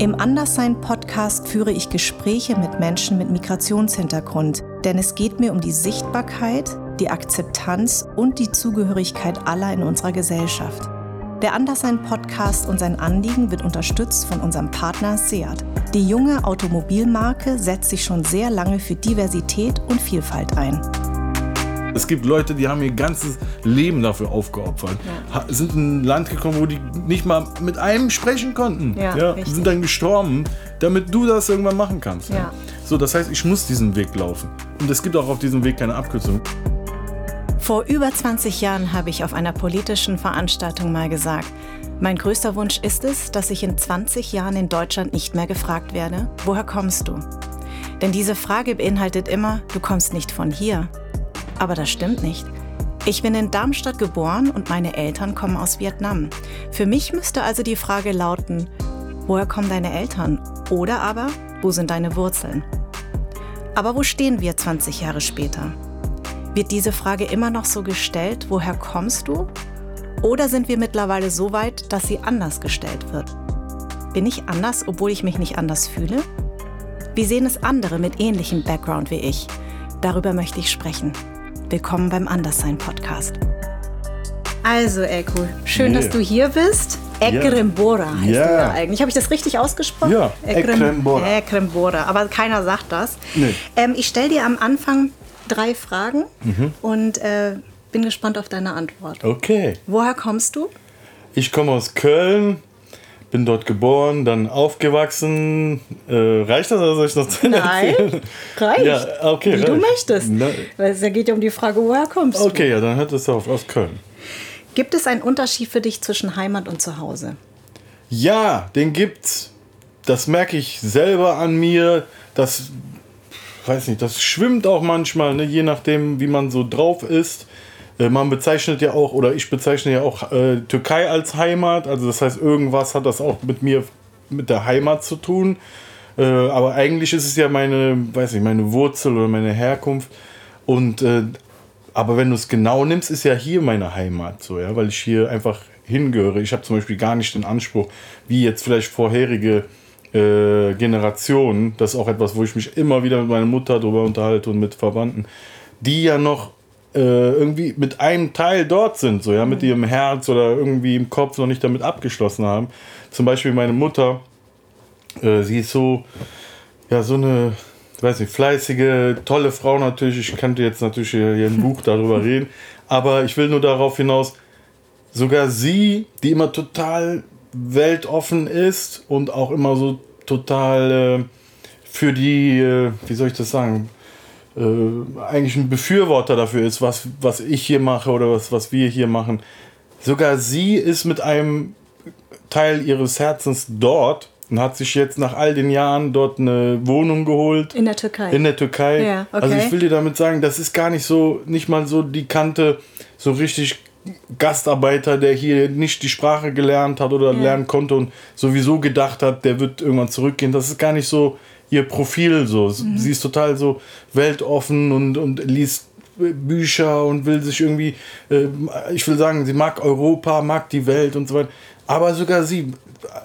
Im Anderssein-Podcast führe ich Gespräche mit Menschen mit Migrationshintergrund, denn es geht mir um die Sichtbarkeit, die Akzeptanz und die Zugehörigkeit aller in unserer Gesellschaft. Der Anderssein-Podcast und sein Anliegen wird unterstützt von unserem Partner Seat. Die junge Automobilmarke setzt sich schon sehr lange für Diversität und Vielfalt ein. Es gibt Leute, die haben ihr ganzes Leben dafür aufgeopfert. Ja. Sind in ein Land gekommen, wo die nicht mal mit einem sprechen konnten. Ja, ja sind dann gestorben, damit du das irgendwann machen kannst. Ja. So, das heißt, ich muss diesen Weg laufen. Und es gibt auch auf diesem Weg keine Abkürzung. Vor über 20 Jahren habe ich auf einer politischen Veranstaltung mal gesagt, mein größter Wunsch ist es, dass ich in 20 Jahren in Deutschland nicht mehr gefragt werde, woher kommst du? Denn diese Frage beinhaltet immer, du kommst nicht von hier, aber das stimmt nicht. Ich bin in Darmstadt geboren und meine Eltern kommen aus Vietnam. Für mich müsste also die Frage lauten, woher kommen deine Eltern? Oder aber, wo sind deine Wurzeln? Aber wo stehen wir 20 Jahre später? Wird diese Frage immer noch so gestellt, woher kommst du? Oder sind wir mittlerweile so weit, dass sie anders gestellt wird? Bin ich anders, obwohl ich mich nicht anders fühle? Wie sehen es andere mit ähnlichem Background wie ich? Darüber möchte ich sprechen. Willkommen beim Anderssein Podcast. Also, Eko, schön, yeah. dass du hier bist. Ekrembora yeah. heißt yeah. du ja eigentlich. Habe ich das richtig ausgesprochen? Ja, Ekrembora. Ekrembora, aber keiner sagt das. Nee. Ähm, ich stelle dir am Anfang drei Fragen mhm. und äh, bin gespannt auf deine Antwort. Okay. Woher kommst du? Ich komme aus Köln, bin dort geboren, dann aufgewachsen. Äh, reicht das oder soll ich noch zu Nein, reicht. Ja, okay, Wie reicht. du möchtest. Na, Weil es geht ja um die Frage, woher kommst okay, du? Okay, ja, dann hört es auf, aus Köln. Gibt es einen Unterschied für dich zwischen Heimat und Zuhause? Ja, den gibt's. Das merke ich selber an mir. Das, weiß nicht, das schwimmt auch manchmal, ne, je nachdem, wie man so drauf ist. Äh, man bezeichnet ja auch, oder ich bezeichne ja auch äh, Türkei als Heimat. Also das heißt, irgendwas hat das auch mit mir, mit der Heimat zu tun. Äh, aber eigentlich ist es ja meine, weiß nicht, meine Wurzel oder meine Herkunft. Und äh, aber wenn du es genau nimmst, ist ja hier meine Heimat so, ja, weil ich hier einfach hingehöre. Ich habe zum Beispiel gar nicht den Anspruch, wie jetzt vielleicht vorherige äh, Generationen, das ist auch etwas, wo ich mich immer wieder mit meiner Mutter darüber unterhalte und mit Verwandten, die ja noch irgendwie mit einem Teil dort sind, so ja, mit mhm. ihrem Herz oder irgendwie im Kopf noch nicht damit abgeschlossen haben. Zum Beispiel meine Mutter, äh, sie ist so, ja, so eine, weiß nicht, fleißige, tolle Frau natürlich. Ich könnte jetzt natürlich hier ein Buch darüber reden, aber ich will nur darauf hinaus, sogar sie, die immer total weltoffen ist und auch immer so total äh, für die, äh, wie soll ich das sagen, äh, eigentlich ein Befürworter dafür ist, was, was ich hier mache oder was, was wir hier machen. Sogar sie ist mit einem Teil ihres Herzens dort und hat sich jetzt nach all den Jahren dort eine Wohnung geholt. In der Türkei. In der Türkei. Ja, okay. Also ich will dir damit sagen, das ist gar nicht so, nicht mal so die Kante, so richtig Gastarbeiter, der hier nicht die Sprache gelernt hat oder ja. lernen konnte und sowieso gedacht hat, der wird irgendwann zurückgehen. Das ist gar nicht so ihr Profil so. Mhm. Sie ist total so weltoffen und, und liest Bücher und will sich irgendwie, äh, ich will sagen, sie mag Europa, mag die Welt und so weiter. Aber sogar sie,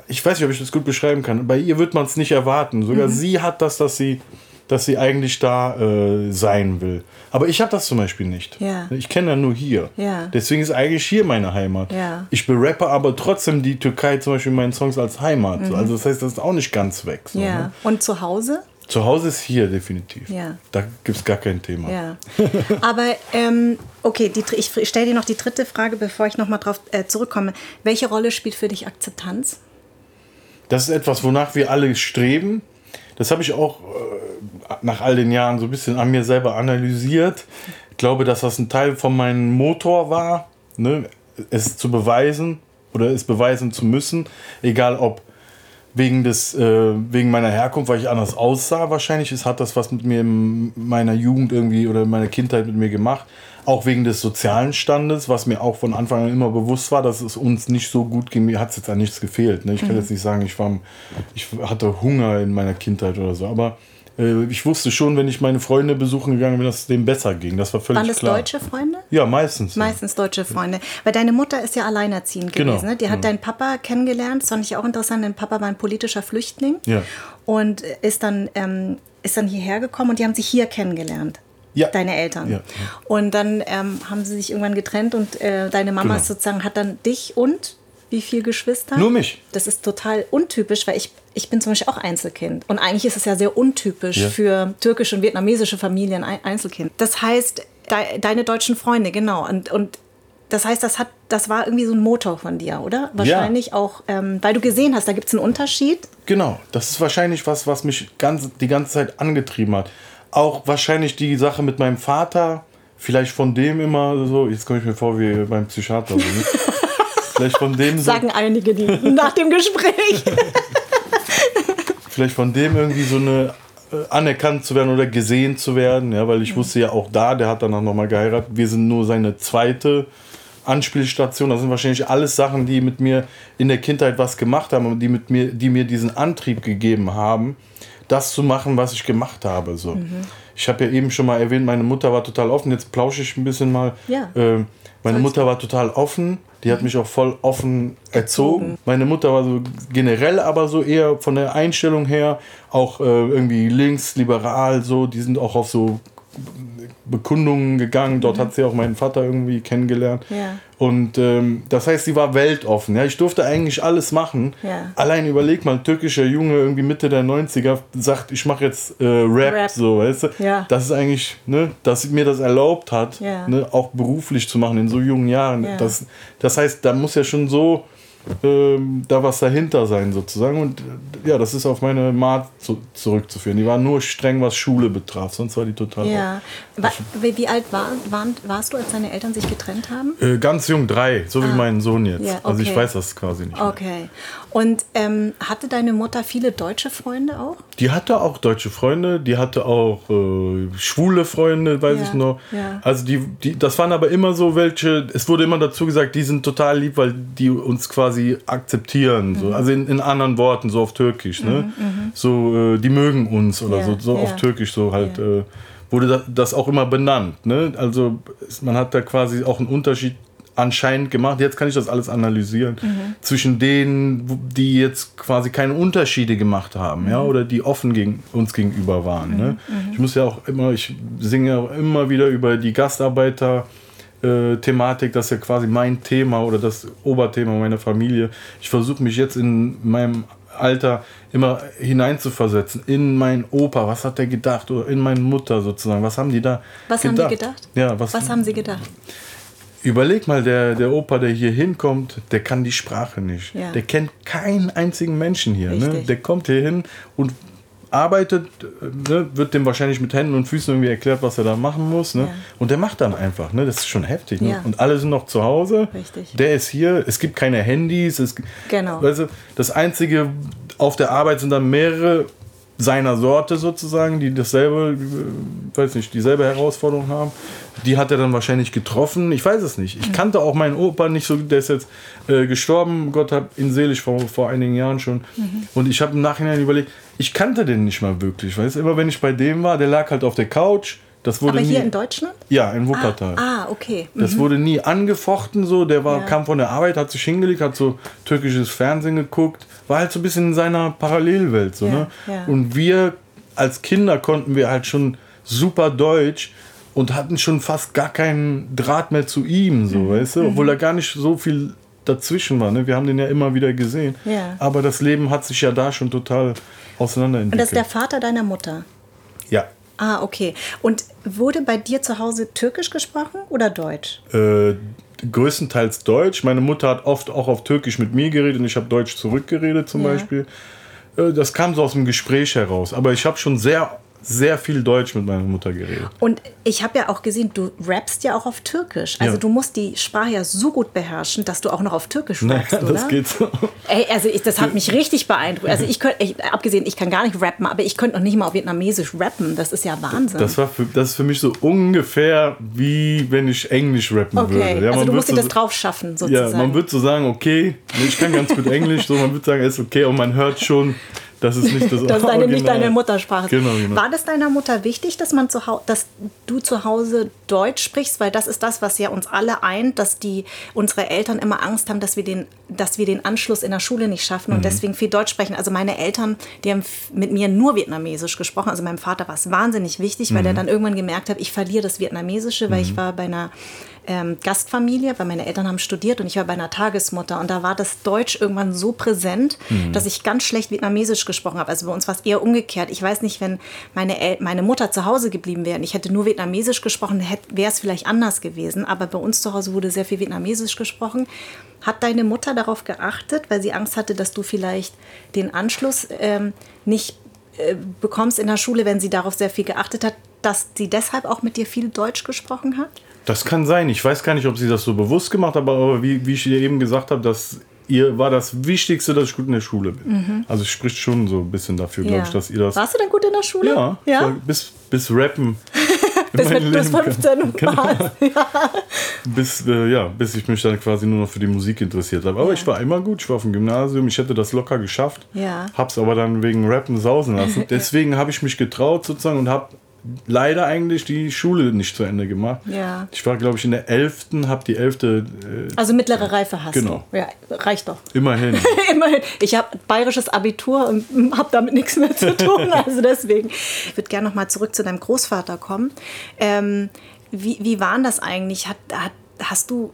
ich weiß nicht, ob ich das gut beschreiben kann, bei ihr wird man es nicht erwarten. Sogar mhm. sie hat das, dass sie dass sie eigentlich da äh, sein will. Aber ich habe das zum Beispiel nicht. Ja. Ich kenne ja nur hier. Ja. Deswegen ist eigentlich hier meine Heimat. Ja. Ich berappe aber trotzdem die Türkei zum Beispiel in meinen Songs als Heimat. Mhm. Also das heißt, das ist auch nicht ganz weg. So. Ne? Und zu Hause? Zu Hause ist hier definitiv. Ja. Da gibt es gar kein Thema. Ja. Aber ähm, okay, die, ich stelle dir noch die dritte Frage, bevor ich nochmal drauf äh, zurückkomme. Welche Rolle spielt für dich Akzeptanz? Das ist etwas, wonach wir alle streben. Das habe ich auch äh, nach all den Jahren so ein bisschen an mir selber analysiert. Ich glaube, dass das ein Teil von meinem Motor war, ne? es zu beweisen oder es beweisen zu müssen, egal ob wegen des äh, wegen meiner Herkunft, weil ich anders aussah wahrscheinlich, es hat das was mit mir in meiner Jugend irgendwie oder in meiner Kindheit mit mir gemacht auch wegen des sozialen Standes, was mir auch von Anfang an immer bewusst war, dass es uns nicht so gut ging. Mir hat es jetzt an nichts gefehlt. Ne? Ich mhm. kann jetzt nicht sagen, ich, war, ich hatte Hunger in meiner Kindheit oder so, aber ich wusste schon, wenn ich meine Freunde besuchen gegangen bin, dass es denen besser ging. Das war völlig Waren das klar. deutsche Freunde? Ja, meistens. Meistens deutsche Freunde. Weil deine Mutter ist ja alleinerziehend Genau. gewesen. Ne? Die hat deinen Papa kennengelernt. Das fand ich auch interessant. Dein Papa war ein politischer Flüchtling. Ja. Und ist dann, ähm, ist dann hierher gekommen und die haben sich hier kennengelernt. Ja. Deine Eltern. Ja. Und dann ähm, haben sie sich irgendwann getrennt und äh, deine Mama Genau. sozusagen hat dann dich und wie viele Geschwister? Nur mich. Das ist total untypisch, weil ich, ich bin zum Beispiel auch Einzelkind. Und eigentlich ist es ja sehr untypisch Ja. für türkische und vietnamesische Familien ein Einzelkind. Das heißt, de, deine deutschen Freunde, genau. Und, und das heißt, das, hat, das war irgendwie so ein Motor von dir, oder? Wahrscheinlich auch, ähm, weil du gesehen hast, da gibt es einen Unterschied. Genau, das ist wahrscheinlich was, was mich ganz, die ganze Zeit angetrieben hat. Auch wahrscheinlich die Sache mit meinem Vater, vielleicht von dem immer so, jetzt komme ich mir vor wie beim Psychiater. So, ne? vielleicht von dem so, Sagen einige, die nach dem Gespräch. vielleicht von dem irgendwie so eine äh, anerkannt zu werden oder gesehen zu werden, ja, weil ich wusste ja auch da, der hat danach nochmal geheiratet, wir sind nur seine zweite Anspielstation. Das sind wahrscheinlich alles Sachen, die mit mir in der Kindheit was gemacht haben und die mit mir, die mir diesen Antrieb gegeben haben, das zu machen, was ich gemacht habe. So. Ich habe ja eben schon mal erwähnt, meine Mutter war total offen. Jetzt plausche ich ein bisschen mal. Ja. Ähm, meine Mutter war total offen. Die hat mich auch voll offen erzogen. Meine Mutter war so generell aber so eher von der Einstellung her auch äh, irgendwie links, liberal, so. Die sind auch auf so Bekundungen gegangen. Dort hat sie auch meinen Vater irgendwie kennengelernt. Ja. Und ähm, das heißt, sie war weltoffen. Ja, ich durfte eigentlich alles machen. Ja. Allein überleg mal, ein türkischer Junge irgendwie Mitte der 90er sagt, ich mache jetzt äh, Rap, Rap. so, weißt du? Ja. Das ist eigentlich, ne, dass mir das erlaubt hat, ne, auch beruflich zu machen in so jungen Jahren. Ja. Das, das heißt, da muss ja schon so ähm, da was dahinter sein sozusagen. Und äh, ja, das ist auf meine Ma zu, zurückzuführen. Die war nur streng, was Schule betraf, sonst war die total Ja. Wa- Wie, alt war, waren, warst du, als deine Eltern sich getrennt haben? Äh, ganz jung, drei, so wie mein Sohn jetzt. Ah. Ja, Also ich okay. weiß das quasi nicht. mehr. Und ähm, hatte deine Mutter viele deutsche Freunde auch? Die hatte auch deutsche Freunde, die hatte auch äh, schwule Freunde, weiß Ja, ich noch. ja. Also die, die, das waren aber immer so welche, es wurde immer dazu gesagt, die sind total lieb, weil die uns quasi akzeptieren. Mhm. So. Also in, in anderen Worten, so auf Türkisch. Ne? So, äh, die mögen uns oder Ja, so, so auf Türkisch so halt. Äh, wurde da- das auch immer benannt. Ne? Also man hat da quasi auch einen Unterschied anscheinend gemacht. Jetzt kann ich das alles analysieren. Mhm. Zwischen denen, die jetzt quasi keine Unterschiede gemacht haben, ja, Mhm. oder die offen gegen uns gegenüber waren. Ne? Ich muss ja auch immer, ich singe ja auch immer wieder über die Gastarbeiter. äh, Thematik, das ist ja quasi mein Thema oder das Oberthema meiner Familie. Ich versuche mich jetzt in meinem Alter immer hineinzuversetzen in meinen Opa, was hat der gedacht oder in meine Mutter sozusagen, was haben die da Was haben die gedacht? Ja, was, Was haben sie gedacht? Überleg mal, der, der Opa, der hier hinkommt, der kann die Sprache nicht. Ja. Der kennt keinen einzigen Menschen hier. Ne? Der kommt hier hin und arbeitet, ne? wird dem wahrscheinlich mit Händen und Füßen irgendwie erklärt, was er da machen muss. Ne? Ja. Und der macht dann einfach. Ne? Das ist schon heftig. Ne? Ja. Und alle sind noch zu Hause. Richtig. Der ist hier. Es gibt keine Handys. Es, Genau. Du, das Einzige auf der Arbeit sind dann mehrere seiner Sorte sozusagen, die dasselbe, äh, weiß nicht, dieselbe Herausforderung haben. Die hat er dann wahrscheinlich getroffen. Ich weiß es nicht. Ich kannte auch meinen Opa nicht so, der ist jetzt äh, gestorben. Gott hat ihn selig vor, vor einigen Jahren schon. Und ich habe im Nachhinein überlegt, ich kannte den nicht mal wirklich. Weißt du, immer wenn ich bei dem war, der lag halt auf der Couch. Das wurde Aber nie, hier in Deutschland? Ja, in Wuppertal. Ah, okay. Das wurde nie angefochten so. Der war, Ja. kam von der Arbeit, hat sich hingelegt, hat so türkisches Fernsehen geguckt, war halt so ein bisschen in seiner Parallelwelt. So, Ja, ne? ja. Und wir als Kinder konnten wir halt schon super Deutsch und hatten schon fast gar keinen Draht mehr zu ihm, Mhm. so, weißt du? Obwohl da gar nicht so viel dazwischen war. Ne? Wir haben den ja immer wieder gesehen. Ja. Aber das Leben hat sich ja da schon total Und auseinanderentwickelt. das ist der Vater deiner Mutter? ja. Ah, okay. Und wurde bei dir zu Hause Türkisch gesprochen oder Deutsch? Äh, größtenteils Deutsch. Meine Mutter hat oft auch auf Türkisch mit mir geredet und ich habe Deutsch zurückgeredet zum Ja. Beispiel. Äh, das kam so aus dem Gespräch heraus. Aber ich habe schon sehr, sehr viel Deutsch mit meiner Mutter geredet. Und ich habe ja auch gesehen, du rappst ja auch auf Türkisch. Also Ja. du musst die Sprache ja so gut beherrschen, dass du auch noch auf Türkisch Naja, rappst, oder? das geht so. Ey, also ich, das hat mich richtig beeindruckt. Also ich könnte, abgesehen, ich kann gar nicht rappen, aber ich könnte noch nicht mal auf Vietnamesisch rappen. Das ist ja Wahnsinn. Das, war für, das ist für mich so ungefähr wie wenn ich Englisch rappen okay, würde. Ja, also du musst dir wird das so, drauf schaffen, Ja, sozusagen. man würde so sagen, okay, ich kann ganz gut Englisch, so man würde sagen, ist okay, und man hört schon, das ist nicht das, das ist deine, nicht deine Muttersprache. Genau, genau. War das deiner Mutter wichtig, dass, man zu dass du zu Hause Deutsch sprichst? Weil das ist das, was ja uns alle eint, dass die, unsere Eltern immer Angst haben, dass wir den, dass wir den Anschluss in der Schule nicht schaffen und mhm. deswegen viel Deutsch sprechen. Also meine Eltern, die haben mit mir nur Vietnamesisch gesprochen. Also meinem Vater war es wahnsinnig wichtig, weil mhm. er dann irgendwann gemerkt hat, ich verliere das Vietnamesische, weil mhm. ich war bei einer ähm, Gastfamilie, weil meine Eltern haben studiert und ich war bei einer Tagesmutter. Und da war das Deutsch irgendwann so präsent, mhm. dass ich ganz schlecht Vietnamesisch gesprochen habe. Also bei uns war es eher umgekehrt. Ich weiß nicht, wenn meine, El meine Mutter zu Hause geblieben wäre und ich hätte nur Vietnamesisch gesprochen, wäre es vielleicht anders gewesen. Aber bei uns zu Hause wurde sehr viel Vietnamesisch gesprochen. Hat deine Mutter darauf geachtet, weil sie Angst hatte, dass du vielleicht den Anschluss ähm, nicht äh, bekommst in der Schule, wenn sie darauf sehr viel geachtet hat, dass sie deshalb auch mit dir viel Deutsch gesprochen hat? Das kann sein. Ich weiß gar nicht, ob sie das so bewusst gemacht hat, aber wie, wie ich dir eben gesagt habe, dass ihr war das Wichtigste, dass ich gut in der Schule bin. Mhm. Also es spricht schon so ein bisschen dafür, ja. glaube ich, dass ihr das. Warst du denn gut in der Schule? Ja. ja? bis, bis Rappen. bis mit plus 15 und genau. ja. bis, äh, ja, bis ich mich dann quasi nur noch für die Musik interessiert habe. Aber ja. ich war immer gut, ich war auf dem Gymnasium, ich hätte das locker geschafft. Ja. Hab's aber dann wegen Rappen sausen lassen. Deswegen habe ich mich getraut sozusagen und habe leider eigentlich die Schule nicht zu Ende gemacht. Ja. Ich war, glaube ich, in der 11., habe die 11. Äh, also mittlere Reife hast genau. du. Ja, reicht doch. Immerhin. Immerhin. Ich habe bayerisches Abitur und habe damit nichts mehr zu tun. Also deswegen. Ich würde gerne noch mal zurück zu deinem Großvater kommen. Ähm, wie, wie war das eigentlich? Hat, hat, hast du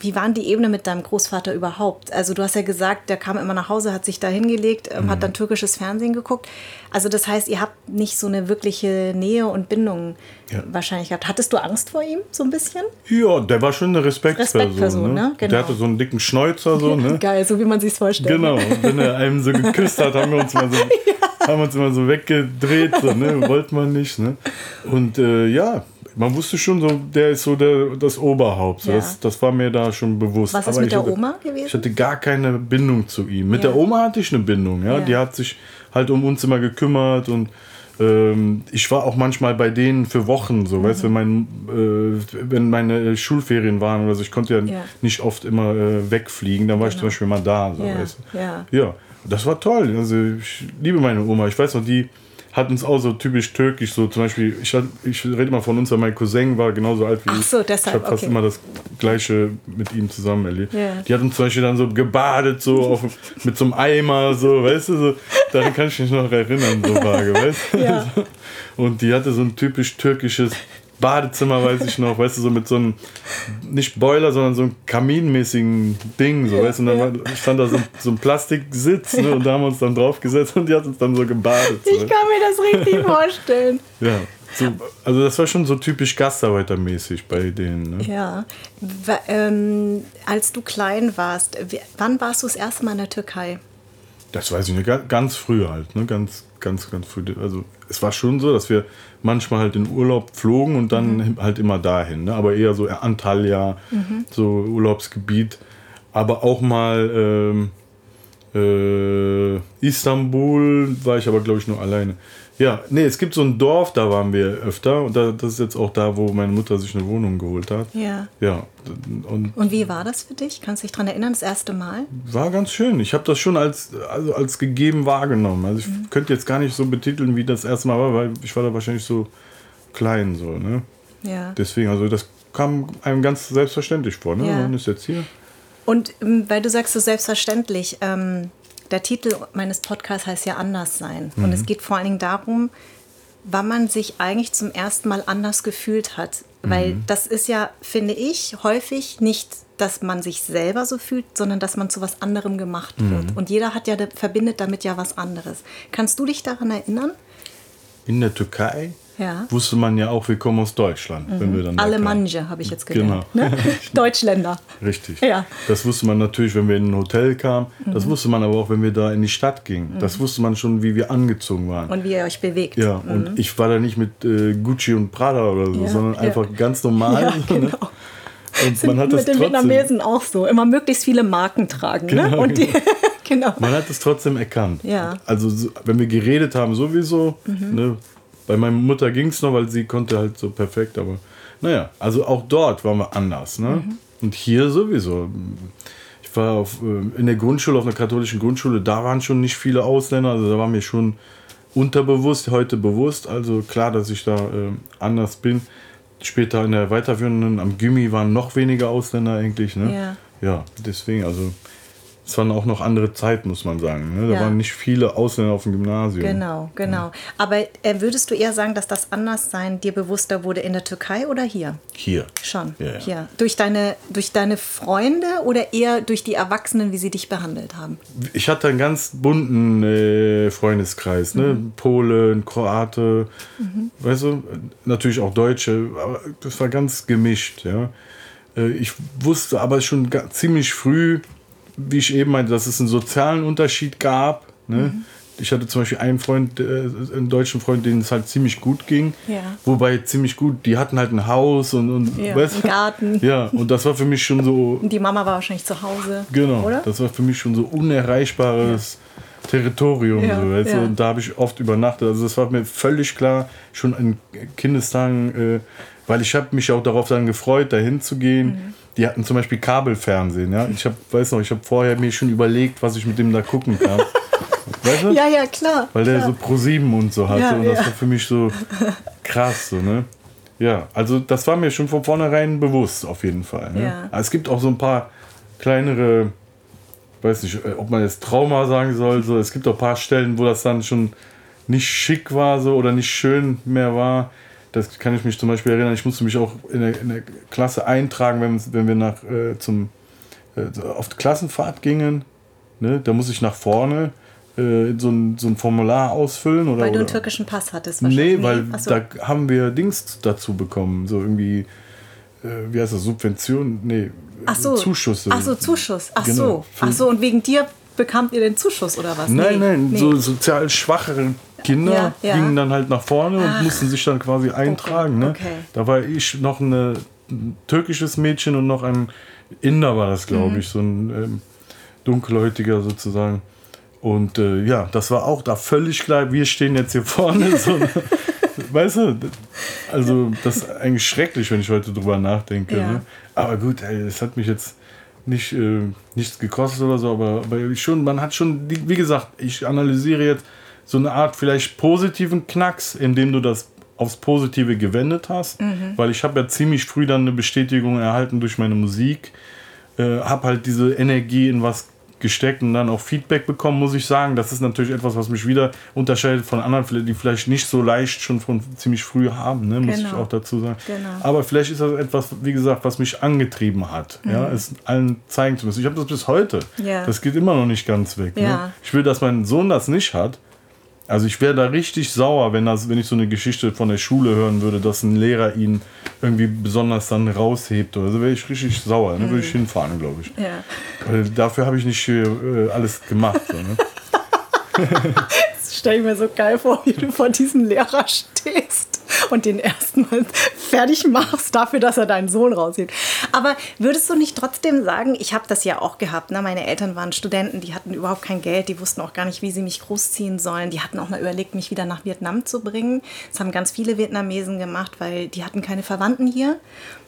wie waren die Ebene mit deinem Großvater überhaupt? Also du hast ja gesagt, der kam immer nach Hause, hat sich da hingelegt, ähm, mhm. hat dann türkisches Fernsehen geguckt. Also das heißt, ihr habt nicht so eine wirkliche Nähe und Bindung ja. wahrscheinlich gehabt. Hattest du Angst vor ihm so ein bisschen? Ja, der war schon eine Respektperson. Respektperson ne? ne? Genau. Der hatte so einen dicken Schnäuzer so. Ne? Geil, so wie man sich vorstellt. Genau. Und wenn er einem so geküsst hat, haben wir uns mal so, ja. haben uns immer so weggedreht. So, ne? Wollte man nicht. Ne? Und äh, ja, man wusste schon, so, der ist so der, das Oberhaupt. Ja. Das, das war mir da schon bewusst. Was ist Aber mit der hatte, Oma gewesen? Ich hatte gar keine Bindung zu ihm. Mit ja. der Oma hatte ich eine Bindung. Ja? ja? Die hat sich halt um uns immer gekümmert und ähm, ich war auch manchmal bei denen für Wochen, so, mhm. weißt wenn, mein, äh, wenn meine Schulferien waren oder so, ich konnte ja, nicht oft immer äh, wegfliegen, dann war genau. ich zum Beispiel mal da, so, ja. weißt ja. ja, das war toll. Also ich liebe meine Oma. Ich weiß noch, die, hat uns auch so typisch türkisch, so zum Beispiel, ich, ich rede mal von uns, weil mein Cousin war genauso alt wie Ach so, deshalb, ich. habe fast okay. immer das Gleiche mit ihm zusammen erlebt. Yeah. Die hat uns zum Beispiel dann so gebadet, so auf, mit so einem Eimer, so, weißt du, so, daran kann ich mich noch erinnern, so vage, weißt du? Ja. Und die hatte so ein typisch türkisches Badezimmer, weiß ich noch, weißt du, so mit so einem, nicht Boiler, sondern so einem kaminmäßigen Ding, so, weißt du, und dann stand da so, so ein Plastiksitz, ne, und da haben wir uns dann draufgesetzt und die hat uns dann so gebadet. Ich kann mir das richtig vorstellen. Ja. So, also das war schon so typisch Gastarbeitermäßig bei denen. Ne? Ja. Ähm, als du klein warst, wann warst du das erste Mal in der Türkei? Das weiß ich nicht, ganz früh halt, ne? ganz, ganz, ganz früh. Also es war schon so, dass wir manchmal halt in Urlaub flogen und dann mhm. halt immer dahin. Ne? Aber eher so Antalya, mhm. so Urlaubsgebiet. Aber auch mal ähm, äh, Istanbul war ich aber, glaube ich, nur alleine. Ja, nee, es gibt so ein Dorf, da waren wir öfter. Und da, das ist jetzt auch da, wo meine Mutter sich eine Wohnung geholt hat. Ja. Ja. Und, und wie war das für dich? Kannst du dich daran erinnern, das erste Mal? War ganz schön. Ich habe das schon als, also als gegeben wahrgenommen. Also ich mhm. könnte jetzt gar nicht so betiteln, wie das erste Mal war, weil ich war da wahrscheinlich so klein so, ne? Ja. Deswegen, also das kam einem ganz selbstverständlich vor, ne? Ja. Man ist jetzt hier. Und ähm, weil du sagst so selbstverständlich, ähm, der Titel meines Podcasts heißt ja Anders sein. Mhm. Und es geht vor allen Dingen darum, wann man sich eigentlich zum ersten Mal anders gefühlt hat. Weil mhm. das ist ja, finde ich, häufig nicht, dass man sich selber so fühlt, sondern dass man zu was anderem gemacht mhm. wird. Und jeder hat ja, verbindet damit ja was anderes. Kannst du dich daran erinnern? In der Türkei ja. wusste man ja auch, wir kommen aus Deutschland. Mhm. Wenn wir dann Alemannia habe ich jetzt gelernt. Genau. Ne? Deutschländer. Richtig. Ja. Das wusste man natürlich, wenn wir in ein Hotel kamen. Das mhm. wusste man aber auch, wenn wir da in die Stadt gingen. Mhm. Das wusste man schon, wie wir angezogen waren. Und wie ihr euch bewegt. Ja, mhm. und ich war da nicht mit äh, Gucci und Prada oder so, ja. sondern einfach ganz normal. Ja, genau. Ne? Und man hat mit den Vietnamesen auch so. Immer möglichst viele Marken tragen. Genau, ne? Und die, genau. Man hat es trotzdem erkannt. Ja. Also, wenn wir geredet haben, sowieso. Mhm. Ne? Bei meiner Mutter ging es noch, weil sie konnte halt so perfekt, aber naja, also auch dort waren wir anders. Ne? Mhm. Und hier sowieso. Ich war auf, äh, in der Grundschule, auf einer katholischen Grundschule, da waren schon nicht viele Ausländer, also da war mir schon unterbewusst, heute bewusst. Also klar, dass ich da äh, anders bin. Später in der weiterführenden, am Gimmi waren noch weniger Ausländer eigentlich. Ne? Ja. ja, deswegen, also es waren auch noch andere Zeiten, muss man sagen. Ne? Da Ja. waren nicht viele Ausländer auf dem Gymnasium. Genau, genau. Aber äh, würdest du eher sagen, dass das Anderssein dir bewusster wurde in der Türkei oder hier? Hier. Schon. Ja, ja. Hier. Durch deine, durch deine Freunde oder eher durch die Erwachsenen, wie sie dich behandelt haben? Ich hatte einen ganz bunten äh, Freundeskreis, ne? Mhm. Polen, Kroate, weißt du, natürlich auch Deutsche, aber das war ganz gemischt, ja. Äh, ich wusste aber schon ziemlich früh, wie ich eben meinte, dass es einen sozialen Unterschied gab. Ne? Mhm. Ich hatte zum Beispiel einen Freund, äh, einen deutschen Freund, denen es halt ziemlich gut ging. Ja. Wobei ziemlich gut, die hatten halt ein Haus und, und Ja, weißt einen? Garten. Ja, und das war für mich schon so Und die Mama war wahrscheinlich zu Hause. Genau, Oder? das war für mich schon so unerreichbares Territorium. Ja, so, weißt. Und da habe ich oft übernachtet. Also das war mir völlig klar, schon in Kindestagen, äh, weil ich habe mich auch darauf dann gefreut, dahin zu gehen. Mhm. Die hatten zum Beispiel Kabelfernsehen. Ja? Ich habe, weiß noch, ich habe vorher mir schon überlegt, was ich mit dem da gucken kann. weißt du? Ja, ja, klar. Weil der klar. so Pro7 und so hatte. Ja, und das ja. war für mich so krass, so, ne? Ja, also das war mir schon von vornherein bewusst, auf jeden Fall. Ne? Ja. Aber Es gibt auch so ein paar kleinere, weiß nicht, äh, ob man jetzt Trauma sagen soll, so. Es gibt auch ein paar Stellen, wo das dann schon nicht schick war so oder nicht schön mehr war. Das kann ich mich zum Beispiel erinnern. Ich musste mich auch in der, in der Klasse eintragen, wenn, wenn wir nach, äh, zum, äh, auf die Klassenfahrt gingen. Ne? Da muss ich nach vorne äh, so, ein, so ein Formular ausfüllen. Oder, Weil du einen oder, türkischen Pass hattest Nee, wahrscheinlich. weil Ach so. da haben wir Dings dazu bekommen. So irgendwie, äh, wie heißt das, Subvention? Nee, Ach so. Zuschüsse. Ach so, Zuschuss. Ach Genau. so. Ach so, und wegen dir bekamt ihr den Zuschuss oder was? Nein, Nee, nein, nee. so sozial schwachere Kinder Ja, ja. gingen dann halt nach vorne und Ach. mussten sich dann quasi eintragen. Ne? okay. Da war ich noch eine, ein türkisches Mädchen und noch ein Inder war das, glaube Mhm. ich, so ein ähm, dunkelhäutiger sozusagen. Und äh, ja, das war auch da völlig klar, wir stehen jetzt hier vorne. So, weißt du, also das ist eigentlich schrecklich, wenn ich heute drüber nachdenke. Ja. Ne? Aber gut, ey, das hat mich jetzt nicht äh, nichts gekostet oder so, aber, aber schon, man hat schon, wie gesagt, ich analysiere jetzt so eine Art vielleicht positiven Knacks, indem du das aufs Positive gewendet hast, weil ich habe ja ziemlich früh dann eine Bestätigung erhalten durch meine Musik, äh, habe halt diese Energie in was gesteckt und dann auch Feedback bekommen, muss ich sagen. Das ist natürlich etwas, was mich wieder unterscheidet von anderen, die vielleicht nicht so leicht schon von ziemlich früh haben, ne, muss ich Genau. auch dazu sagen. Genau. Aber vielleicht ist das etwas, wie gesagt, was mich angetrieben hat, ja, es allen zeigen zu müssen. Ich habe das bis heute. Mhm. Ja. Das geht immer noch nicht ganz weg. Ja. Ne? Ich will, dass mein Sohn das nicht hat. Also ich wäre da richtig sauer, wenn, das, wenn ich so eine Geschichte von der Schule hören würde, dass ein Lehrer ihn irgendwie besonders dann raushebt oder so, wäre ich richtig sauer. Ne? Würde ich hinfahren, glaube ich. Ja. Weil dafür habe ich nicht äh, alles gemacht. So, ne? Das stelle ich mir so geil vor, wie du vor diesem Lehrer stehst und den erstmal fertig machst dafür, dass er deinen Sohn raushebt. Aber würdest du nicht trotzdem sagen, ich habe das ja auch gehabt, ne? meine Eltern waren Studenten, die hatten überhaupt kein Geld, die wussten auch gar nicht, wie sie mich großziehen sollen. Die hatten auch mal überlegt, mich wieder nach Vietnam zu bringen. Das haben ganz viele Vietnamesen gemacht, weil die hatten keine Verwandten hier.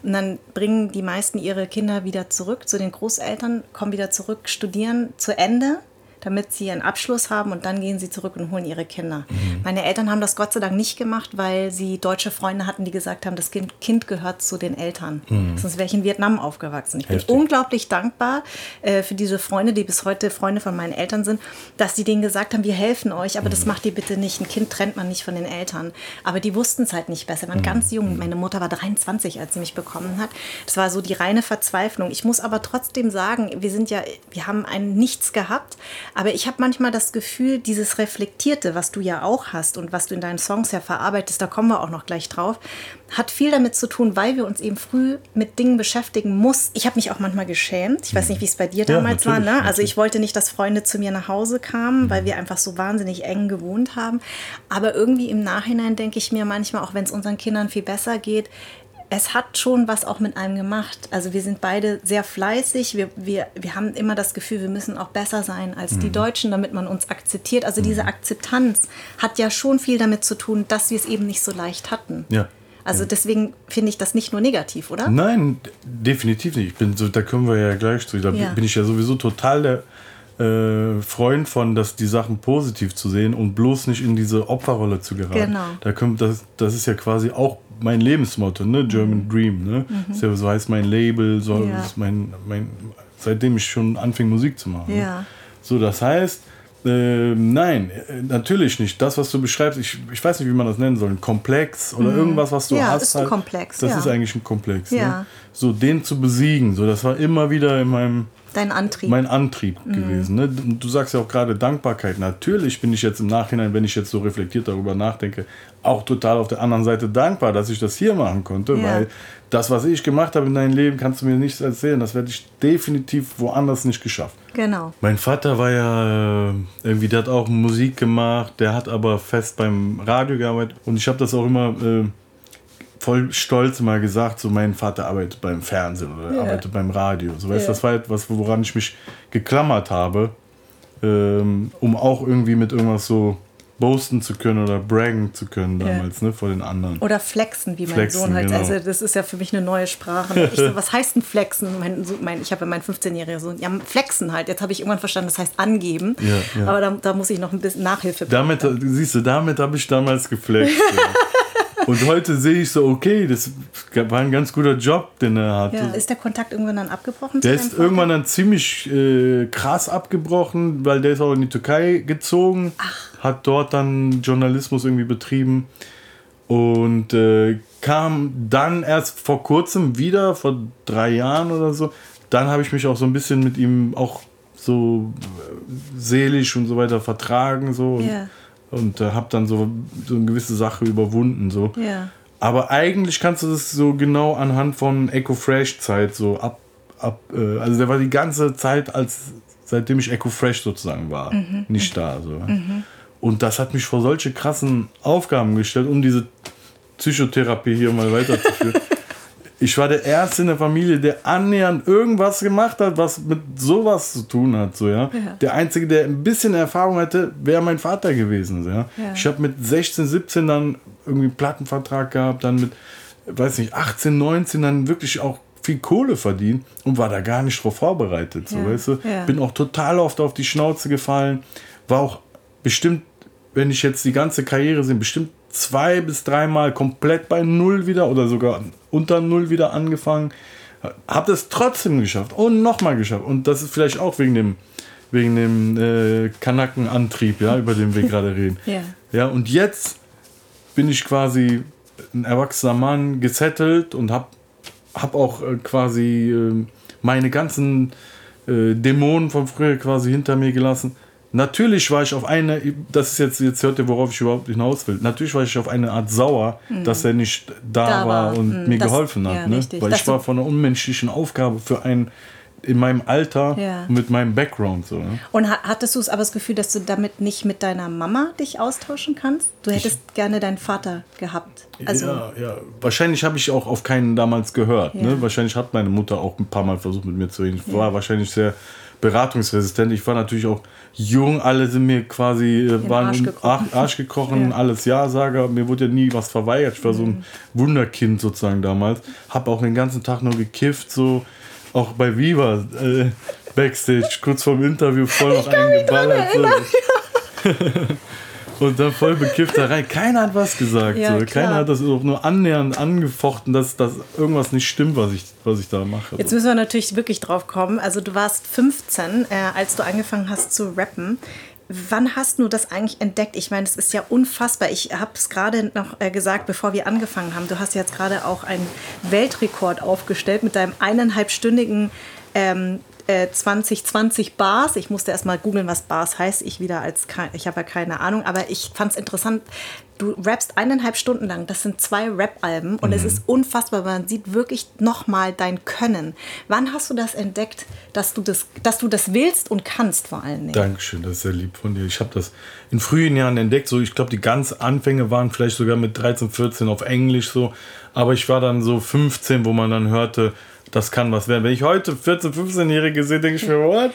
Und dann bringen die meisten ihre Kinder wieder zurück zu den Großeltern, kommen wieder zurück, studieren zu Ende damit sie ihren Abschluss haben und dann gehen sie zurück und holen ihre Kinder. Meine Eltern haben das Gott sei Dank nicht gemacht, weil sie deutsche Freunde hatten, die gesagt haben, das Kind, kind gehört zu den Eltern. Sonst wäre ich in Vietnam aufgewachsen. Ich bin Heftig. unglaublich dankbar äh, für diese Freunde, die bis heute Freunde von meinen Eltern sind, dass sie denen gesagt haben, wir helfen euch, aber das macht ihr bitte nicht. Ein Kind trennt man nicht von den Eltern. Aber die wussten es halt nicht besser, waren ganz jung. Meine Mutter war 23, als sie mich bekommen hat. Das war so die reine Verzweiflung. Ich muss aber trotzdem sagen, wir sind ja, wir haben ein Nichts gehabt, aber ich habe manchmal das Gefühl, dieses Reflektierte, was du ja auch hast und was du in deinen Songs ja verarbeitest, da kommen wir auch noch gleich drauf, hat viel damit zu tun, weil wir uns eben früh mit Dingen beschäftigen mussten. Ich habe mich auch manchmal geschämt. Ich weiß nicht, wie es bei dir Ja, damals war. natürlich, Ne? Also ich wollte nicht, dass Freunde zu mir nach Hause kamen, weil wir einfach so wahnsinnig eng gewohnt haben. Aber irgendwie im Nachhinein denke ich mir manchmal, auch wenn es unseren Kindern viel besser geht, es hat schon was auch mit einem gemacht. Also wir sind beide sehr fleißig. Wir, wir, wir haben immer das Gefühl, wir müssen auch besser sein als die Deutschen, damit man uns akzeptiert. Also diese Akzeptanz hat ja schon viel damit zu tun, dass wir es eben nicht so leicht hatten. Ja. Also deswegen finde ich das nicht nur negativ, oder? Nein, definitiv nicht. Ich bin so, da können wir ja gleich zu. Da Ja. bin ich ja sowieso total der äh, Freund von, dass die Sachen positiv zu sehen und bloß nicht in diese Opferrolle zu geraten. Genau. Da kommt, das, das ist ja quasi auch mein Lebensmotto, ne? German Dream. Ne? Ist ja, so heißt mein Label, so Mhm. Ja. mein, mein, seitdem ich schon anfing Musik zu machen. ne? Ja. So, das heißt, äh, nein, natürlich nicht. Das, was du beschreibst, ich, ich weiß nicht, wie man das nennen soll, ein Komplex oder irgendwas, was du Mhm. Ja, hast. ist ein Komplex, Das ja. ist eigentlich ein Komplex. Ja. Ne? So, den zu besiegen, so, das war immer wieder in meinem Dein Antrieb. mein Antrieb Mhm. gewesen. Ne? Du sagst ja auch gerade Dankbarkeit. Natürlich bin ich jetzt im Nachhinein, wenn ich jetzt so reflektiert darüber nachdenke, auch total auf der anderen Seite dankbar, dass ich das hier machen konnte, Ja. weil das, was ich gemacht habe in deinem Leben, kannst du mir nichts erzählen. Das werde ich definitiv woanders nicht geschafft. genau. Mein Vater war ja äh, irgendwie, der hat auch Musik gemacht, der hat aber fest beim Radio gearbeitet und ich habe das auch immer äh, voll stolz mal gesagt, so mein Vater arbeitet beim Fernsehen oder Ja. arbeitet beim Radio. So, weißt, Ja. Das war etwas, woran ich mich geklammert habe, ähm, um auch irgendwie mit irgendwas so boasten zu können oder braggen zu können damals, ne, vor den anderen. Oder flexen, wie mein Flexen, Sohn halt. genau. Also das ist ja für mich eine neue Sprache. So, was heißt denn flexen? Mein, mein, ich habe ja meinen 15-jährigen Sohn. Ja, flexen halt. Jetzt habe ich irgendwann verstanden, das heißt angeben. Ja, ja. Aber da, da muss ich noch ein bisschen Nachhilfe Damit, siehst du, damit habe ich damals geflext. ja. Und heute sehe ich so, okay, das war ein ganz guter Job, den er hatte. Ja, ist der Kontakt irgendwann dann abgebrochen? Der ist irgendwann dann ziemlich äh, krass abgebrochen, weil der ist auch in die Türkei gezogen, hat dort dann Journalismus irgendwie betrieben und äh, kam dann erst vor kurzem wieder, vor drei Jahren oder so. Dann habe ich mich auch so ein bisschen mit ihm auch so äh, seelisch und so weiter vertragen so Ja. Und äh, habe dann so, so eine gewisse Sache überwunden so. Ja. Aber eigentlich kannst du das so genau anhand von Echo Fresh Zeit so ab, ab äh, also der war die ganze Zeit als seitdem ich Echo Fresh sozusagen war, nicht da so. Und das hat mich vor solche krassen Aufgaben gestellt, um diese Psychotherapie hier mal weiterzuführen. ich war der erste in der Familie, der annähernd irgendwas gemacht hat, was mit sowas zu tun hat, so ja. Ja. Der einzige, der ein bisschen Erfahrung hatte, wäre mein Vater gewesen, so, ja. Ja. Ich habe mit 16, 17 dann irgendwie einen Plattenvertrag gehabt, dann mit, weiß nicht, 18, 19 dann wirklich auch viel Kohle verdient und war da gar nicht drauf vorbereitet, so, weißt du. Bin auch total oft auf die Schnauze gefallen, war auch bestimmt, wenn ich jetzt die ganze Karriere sehe, bestimmt zwei bis dreimal komplett bei Null wieder oder sogar unter Null wieder angefangen. Hab das trotzdem geschafft und nochmal geschafft. Und das ist vielleicht auch wegen dem, wegen dem äh, Kanackenantrieb, ja, über den wir gerade reden. Ja. Ja, und jetzt bin ich quasi ein erwachsener Mann, gesettelt und hab, hab auch äh, quasi äh, meine ganzen äh, Dämonen von früher quasi hinter mir gelassen. Natürlich war ich auf eine, das ist jetzt, jetzt hört ihr, worauf ich überhaupt hinaus will. Natürlich war ich auf eine Art sauer, dass er nicht da, Mhm. Da war und Mhm, mir das- geholfen hat. ja, ne? richtig. Weil Dass ich war von einer unmenschlichen Aufgabe für einen in meinem Alter Ja. mit meinem Background. So, ne? Und ha- hattest du es aber das Gefühl, dass du damit nicht mit deiner Mama dich austauschen kannst? Du hättest gerne deinen Vater gehabt. Also, ja, ja. Wahrscheinlich habe ich auch auf keinen damals gehört. Ja. Ne? Wahrscheinlich hat meine Mutter auch ein paar Mal versucht, mit mir zu reden. Ich war wahrscheinlich sehr beratungsresistent. Ich war natürlich auch jung. Alle sind mir quasi, äh, waren Arsch gekrochen. Arsch, gekrochen, Ja. alles Ja-Sager. Mir wurde ja nie was verweigert. Ich war so Mhm. ein Wunderkind sozusagen damals. Habe auch den ganzen Tag nur gekifft, so auch bei Viva äh, Backstage, kurz vorm Interview voll noch eingeballert. So. Und dann voll bekifft da rein. Keiner hat was gesagt. Ja, so. Keiner hat das auch nur annähernd angefochten, dass, dass irgendwas nicht stimmt, was ich, was ich da mache. Jetzt müssen wir natürlich wirklich drauf kommen. Also du warst 15, äh, als du angefangen hast zu rappen. Wann hast du das eigentlich entdeckt? Ich meine, es ist ja unfassbar. Ich habe es gerade noch äh, gesagt, bevor wir angefangen haben. Du hast jetzt gerade auch einen Weltrekord aufgestellt mit deinem eineinhalbstündigen ähm, äh, 2020 Bars. Ich musste erst mal googeln, was Bars heißt. Ich wieder als kei- ich habe ja keine Ahnung, aber ich fand es interessant. Du rappst eineinhalb Stunden lang. Das sind zwei Rap-Alben und es ist unfassbar. Man sieht wirklich nochmal dein Können. Wann hast du das entdeckt, dass du das, dass du das willst und kannst vor allen Dingen? Dankeschön, das ist sehr lieb von dir. Ich habe das in frühen Jahren entdeckt. So, ich glaube, die ganz Anfänge waren vielleicht sogar mit 13, 14 auf Englisch so. Aber ich war dann so 15, wo man dann hörte, das kann was werden. Wenn ich heute 14, 15-Jährige sehe, denke ich mir, what?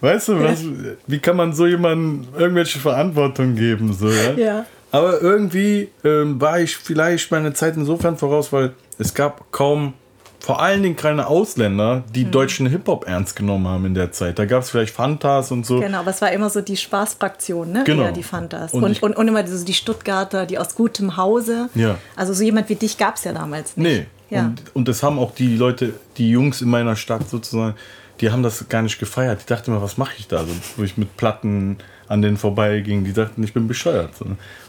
Weißt du, was, wie kann man so jemandem irgendwelche Verantwortung geben? So, ja? Ja. Aber irgendwie ähm, war ich vielleicht meine Zeit insofern voraus, weil es gab kaum, vor allen Dingen keine Ausländer, die mhm. deutschen Hip-Hop ernst genommen haben in der Zeit. Da gab es vielleicht Fantas und so. Genau, aber es war immer so die Spaßfraktion, ne? Genau. Ja, die Fantas. Und, und, und, und, immer so die Stuttgarter, die aus gutem Hause. Ja. Also so jemand wie dich gab es ja damals nicht. Nee. Ja. Und, und das haben auch die Leute, die Jungs in meiner Stadt sozusagen, die haben das gar nicht gefeiert. Die dachten immer, was mache ich da? Also, wo ich mit Platten an denen vorbeiging, die dachten, ich bin bescheuert.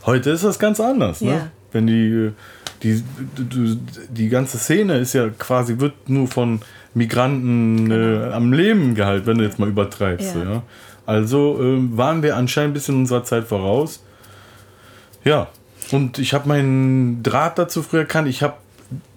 Heute ist das ganz anders. Ne? Ja. Wenn die, die, die, die ganze Szene ist ja quasi, wird nur von Migranten genau. äh, am Leben gehalten, wenn du jetzt mal übertreibst. Ja. ja? Also äh, waren wir anscheinend ein bisschen unserer Zeit voraus. Ja, und ich habe meinen Draht dazu früher erkannt. Ich habe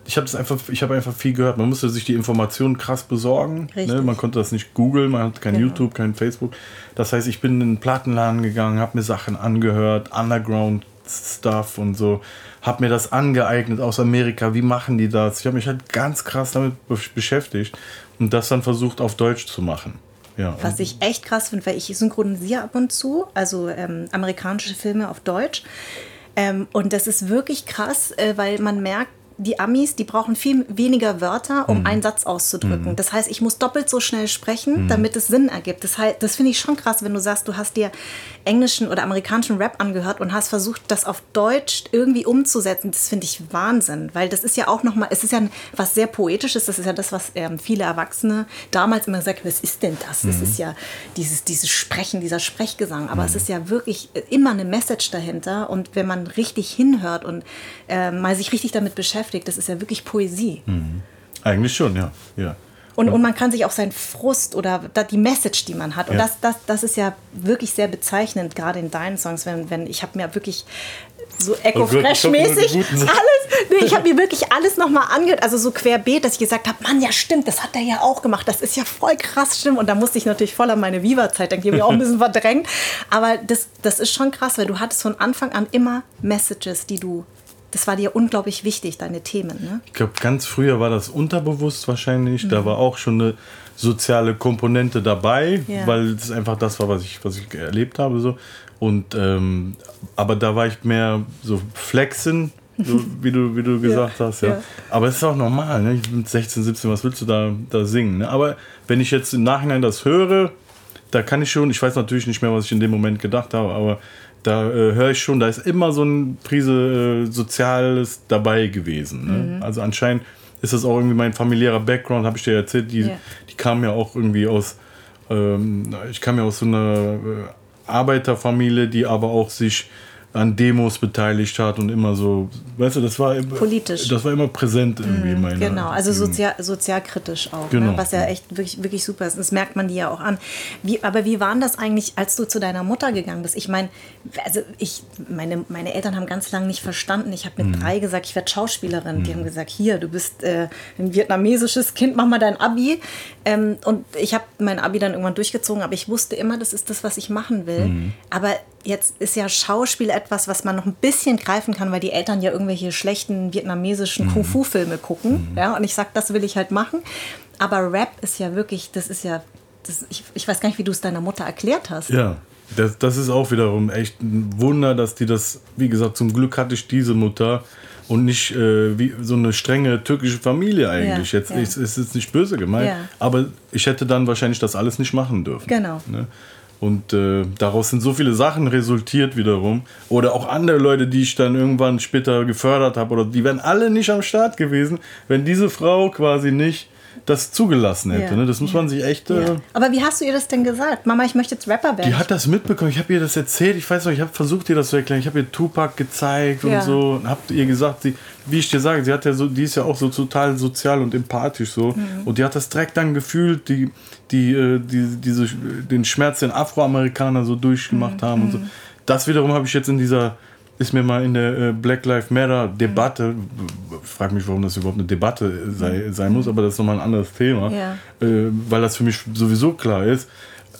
ich habe einfach, ich habe einfach viel gehört. Man musste sich die Informationen krass besorgen. Ne? Man konnte das nicht googeln, man hat kein genau. YouTube, kein Facebook. Das heißt, ich bin in den Plattenladen gegangen, habe mir Sachen angehört, Underground Stuff und so, habe mir das angeeignet aus Amerika. Wie machen die das? Ich habe mich halt ganz krass damit beschäftigt und das dann versucht auf Deutsch zu machen. Ja, Was ich echt krass finde, weil ich synchronisiere ab und zu, also ähm, amerikanische Filme auf Deutsch. Ähm, und das ist wirklich krass, äh, weil man merkt, die Amis, die brauchen viel weniger Wörter, um mhm. einen Satz auszudrücken. Mhm. Das heißt, ich muss doppelt so schnell sprechen, mhm. damit es Sinn ergibt. Das, heißt, das finde ich schon krass, wenn du sagst, du hast dir englischen oder amerikanischen Rap angehört und hast versucht, das auf Deutsch irgendwie umzusetzen. Das finde ich Wahnsinn, weil das ist ja auch nochmal, es ist ja was sehr Poetisches, das ist ja das, was ähm, viele Erwachsene damals immer gesagt haben, was ist denn das? Das ist mhm. ja dieses, dieses Sprechen, dieser Sprechgesang. Aber es mhm. ist ja wirklich immer eine Message dahinter und wenn man richtig hinhört und äh, mal sich richtig damit beschäftigt, beschäftigt. Das ist ja wirklich Poesie. Mhm. Eigentlich schon, ja. ja. Und, und man kann sich auch seinen Frust oder die Message, die man hat. Und ja. das, das, das ist ja wirklich sehr bezeichnend, gerade in deinen Songs, wenn, wenn ich habe mir wirklich so Eco-Fresh-mäßig alles, nee, ich habe mir wirklich alles nochmal angehört, also so querbeet, dass ich gesagt habe, Mann, ja stimmt, das hat er ja auch gemacht, das ist ja voll krass, stimmt. Und da musste ich natürlich voll an meine Viva-Zeit denken, die habe ich auch ein bisschen verdrängt. Aber das, das ist schon krass, weil du hattest von Anfang an immer Messages, die du das war dir unglaublich wichtig, deine Themen. Ne? Ich glaube, ganz früher war das unterbewusst wahrscheinlich. Mhm. Da war auch schon eine soziale Komponente dabei, ja. weil es einfach das war, was ich, was ich erlebt habe. So. Und, ähm, aber da war ich mehr so flexen, so, wie, du, wie du gesagt ja. hast. Ja. ja. Aber es ist auch normal. Ne? Ich bin 16, 17, was willst du da, da singen? Ne? Aber wenn ich jetzt im Nachhinein das höre, da kann ich schon, ich weiß natürlich nicht mehr, was ich in dem Moment gedacht habe, aber da äh, höre ich schon, da ist immer so ein Prise äh, Soziales dabei gewesen. Ne? Mhm. Also anscheinend ist das auch irgendwie mein familiärer Background, habe ich dir erzählt. Die, yeah. die kam ja auch irgendwie aus, ähm, ich kam ja aus so einer äh, Arbeiterfamilie, die aber auch sich an Demos beteiligt hat und immer so, weißt du, das war politisch. Das war immer präsent irgendwie mhm, in Genau, also sozial, sozialkritisch auch, ne? genau. ne? was ja echt wirklich, wirklich super ist. Das merkt man dir ja auch an. Wie, aber wie war das eigentlich, als du zu deiner Mutter gegangen bist? Ich meine, also ich, meine, meine Eltern haben ganz lange nicht verstanden. Ich habe mit mhm. drei gesagt, ich werde Schauspielerin. Mhm. Die haben gesagt, hier, du bist äh, ein vietnamesisches Kind, mach mal dein Abi. Ähm, und ich habe mein Abi dann irgendwann durchgezogen, aber ich wusste immer, das ist das, was ich machen will. Mhm. Aber jetzt ist ja Schauspiel etwas, was man noch ein bisschen greifen kann, weil die Eltern ja irgendwelche schlechten vietnamesischen mhm. Kung-Fu-Filme gucken. Mhm. Ja, und ich sage, das will ich halt machen. Aber Rap ist ja wirklich, das ist ja, das, ich, ich weiß gar nicht, wie du es deiner Mutter erklärt hast. Ja, das, das ist auch wiederum echt ein Wunder, dass die das, wie gesagt, zum Glück hatte ich diese Mutter und nicht äh, wie so eine strenge türkische Familie eigentlich. Ja, jetzt ja. ist es jetzt nicht böse gemeint, ja. aber ich hätte dann wahrscheinlich das alles nicht machen dürfen. Genau. Ne? Und äh, daraus sind so viele Sachen resultiert wiederum. Oder auch andere Leute, die ich dann irgendwann später gefördert habe, oder die wären alle nicht am Start gewesen, wenn diese Frau quasi nicht das zugelassen hätte. Ja. Ne? Das muss man sich echt. Äh, Aber wie hast du ihr das denn gesagt? Mama, ich möchte jetzt Rapper werden. Die hat das mitbekommen. Ich habe ihr das erzählt. Ich weiß noch, ich habe versucht, ihr das zu erklären. Ich habe ihr Tupac gezeigt und so. Und habe ihr gesagt, sie, wie ich dir sage, sie hat ja so, die ist ja auch so total sozial und empathisch so. Mhm. Und die hat das direkt dann gefühlt, die, die, äh, die, diese, den Schmerz, den Afroamerikaner so durchgemacht mhm. haben und so. Mhm. Das wiederum habe ich jetzt in dieser ist mir mal in der äh, Black Lives Matter Debatte, mhm. frag mich, warum das überhaupt eine Debatte sei, sein muss, aber das ist nochmal ein anderes Thema, ja. äh, weil das für mich sowieso klar ist,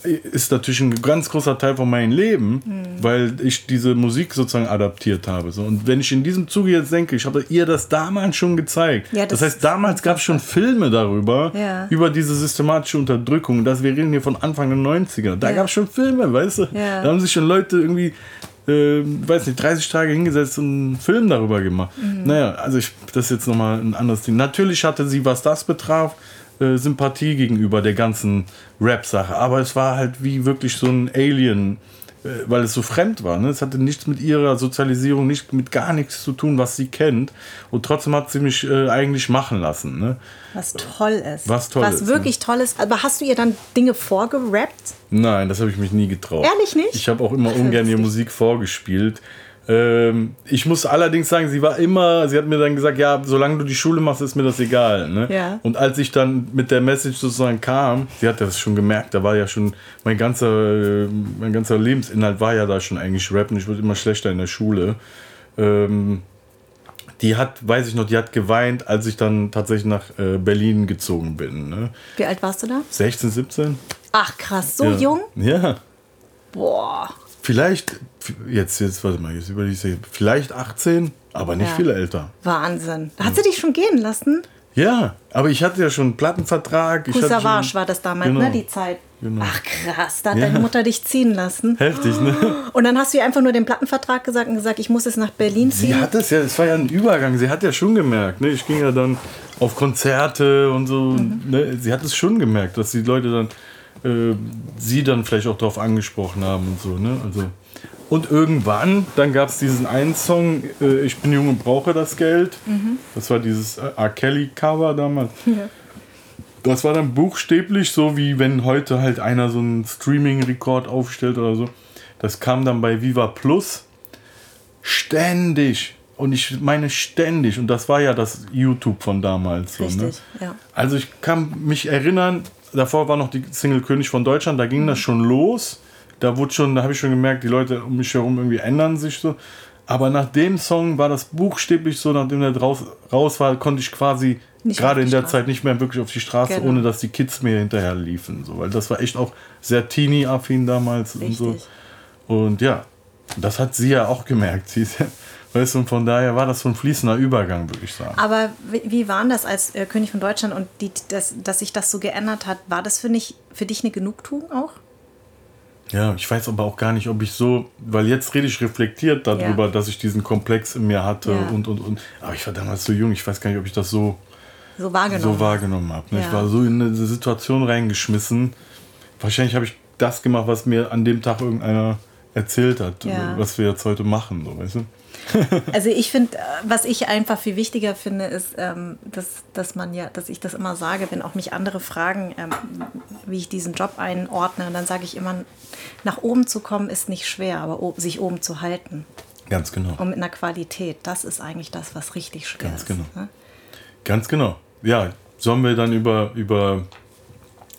ist natürlich ein ganz großer Teil von meinem Leben, mhm. weil ich diese Musik sozusagen adaptiert habe. So. Und wenn ich in diesem Zuge jetzt denke, ich habe ihr das damals schon gezeigt. Ja, das, das, heißt, damals gab es schon Filme darüber, ja. über diese systematische Unterdrückung. Das, wir reden hier von Anfang der 90er. Da ja. gab es schon Filme, weißt du? Da haben sich schon Leute irgendwie äh, weiß nicht, 30 Tage hingesetzt und einen Film darüber gemacht. Mhm. Naja, also ich, das ist jetzt nochmal ein anderes Ding. Natürlich hatte sie, was das betraf, äh, Sympathie gegenüber der ganzen Rap-Sache. Aber es war halt wie wirklich so ein Alien weil es so fremd war. Ne? Es hatte nichts mit ihrer Sozialisierung, nicht mit gar nichts zu tun, was sie kennt. Und trotzdem hat sie mich äh, eigentlich machen lassen. Ne? Was toll ist. Was toll was ist. Was wirklich ne? toll ist. Aber hast du ihr dann Dinge vorgerappt? Nein, das habe ich mich nie getraut. Ehrlich nicht? Ich habe auch immer ungern ihr Musik vorgespielt. Ähm, ich muss allerdings sagen, sie war immer, sie hat mir dann gesagt, ja, solange du die Schule machst, ist mir das egal. Ne? Ja. Und als ich dann mit der Message sozusagen kam, sie hat das schon gemerkt, da war ja schon, mein ganzer, mein ganzer Lebensinhalt war ja da schon eigentlich Rap und ich wurde immer schlechter in der Schule. Ähm, die hat, weiß ich noch, die hat geweint, als ich dann tatsächlich nach äh, Berlin gezogen bin. Ne? Wie alt warst du da? 16, 17. Ach krass, so ja. jung? Ja. Boah. Vielleicht, jetzt, jetzt, warte mal, jetzt überlege ich, vielleicht 18, aber nicht Ja. viel älter. Wahnsinn. Hat sie dich schon gehen lassen? Ja, aber ich hatte ja schon einen Plattenvertrag. Kusavage war das damals, Genau. ne, die Zeit. Genau. Ach krass, da hat Ja. deine Mutter dich ziehen lassen. Heftig, ne? Und dann hast du ihr einfach nur den Plattenvertrag gesagt und gesagt, ich muss jetzt nach Berlin Sie ziehen. hat es ja, es war ja ein Übergang. Sie hat ja schon gemerkt, ne? Ich ging ja dann auf Konzerte und so. Mhm. Ne? Sie hat es schon gemerkt, dass die Leute dann äh, sie dann vielleicht auch darauf angesprochen haben und so, ne? Also. Und irgendwann, dann gab es diesen einen Song, äh, Ich bin jung und brauche das Geld. Das war dieses R. Kelly-Cover damals. Das war dann buchstäblich so, wie wenn heute halt einer so einen Streaming-Rekord aufstellt oder so. Das kam dann bei Viva Plus ständig. Und ich meine ständig. Und das war ja das YouTube von damals. So, ne? Richtig, ja. Also ich kann mich erinnern, davor war noch die Single König von Deutschland, da ging das schon los. Da wurde schon, da habe ich schon gemerkt, die Leute um mich herum irgendwie ändern sich so. Aber nach dem Song war das buchstäblich so, nachdem der draus, raus war, konnte ich quasi gerade in der Straße. Zeit nicht mehr wirklich auf die Straße, Genau. ohne dass die Kids mir hinterher liefen. So. Weil das war echt auch sehr teeny-affin damals und so. Richtig. Und ja, das hat sie ja auch gemerkt. Sie ist ja, weißt du, und von daher war das so ein fließender Übergang, würde ich sagen. Aber wie, war denn das als äh, König von Deutschland und die, das, dass sich das so geändert hat? War das für, nicht, für dich eine Genugtuung auch? Ja, ich weiß aber auch gar nicht, ob ich so, weil jetzt rede ich reflektiert darüber, Ja. dass ich diesen Komplex in mir hatte Ja. und, und, und. Aber ich war damals so jung, ich weiß gar nicht, ob ich das so, So wahrgenommen? so wahrgenommen habe. Ne? Ich Ja. war so in eine Situation reingeschmissen. Wahrscheinlich habe ich das gemacht, was mir an dem Tag irgendeiner erzählt hat, was wir jetzt heute machen, so, weißt du? Also ich finde, äh, was ich einfach viel wichtiger finde, ist, ähm, dass, dass man ja, dass ich das immer sage, wenn auch mich andere fragen, ähm, wie ich diesen Job einordne, dann sage ich immer, nach oben zu kommen ist nicht schwer, aber sich oben zu halten Ganz genau. und mit einer Qualität, das ist eigentlich das, was richtig schwer Ganz ist. genau. ne? Ganz genau. Ja, sollen wir dann über, über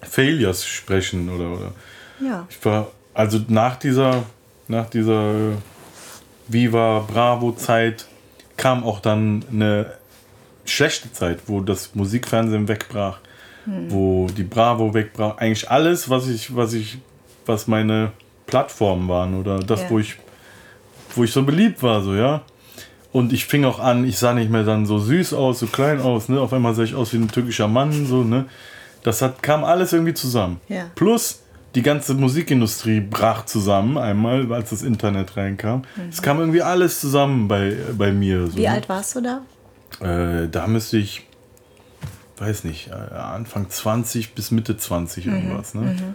Failures sprechen oder, oder? Ja. Ich war, also nach dieser, nach dieser Viva Bravo Zeit kam auch dann eine schlechte Zeit, wo das Musikfernsehen wegbrach, wo die Bravo wegbrach. Eigentlich alles, was ich, was ich, was meine Plattformen waren oder das, Ja. wo ich, wo ich so beliebt war, so, ja. Und ich fing auch an, ich sah nicht mehr dann so süß aus, so klein aus, ne? Auf einmal sah ich aus wie ein türkischer Mann, so, ne? Das hat, kam alles irgendwie zusammen. Ja. Plus die ganze Musikindustrie brach zusammen, einmal, als das Internet reinkam. Es kam irgendwie alles zusammen bei, bei mir. So, Wie ne? alt warst du da? Äh, da müsste ich, weiß nicht, äh, Anfang 20 bis Mitte 20 Mhm, irgendwas. Ne?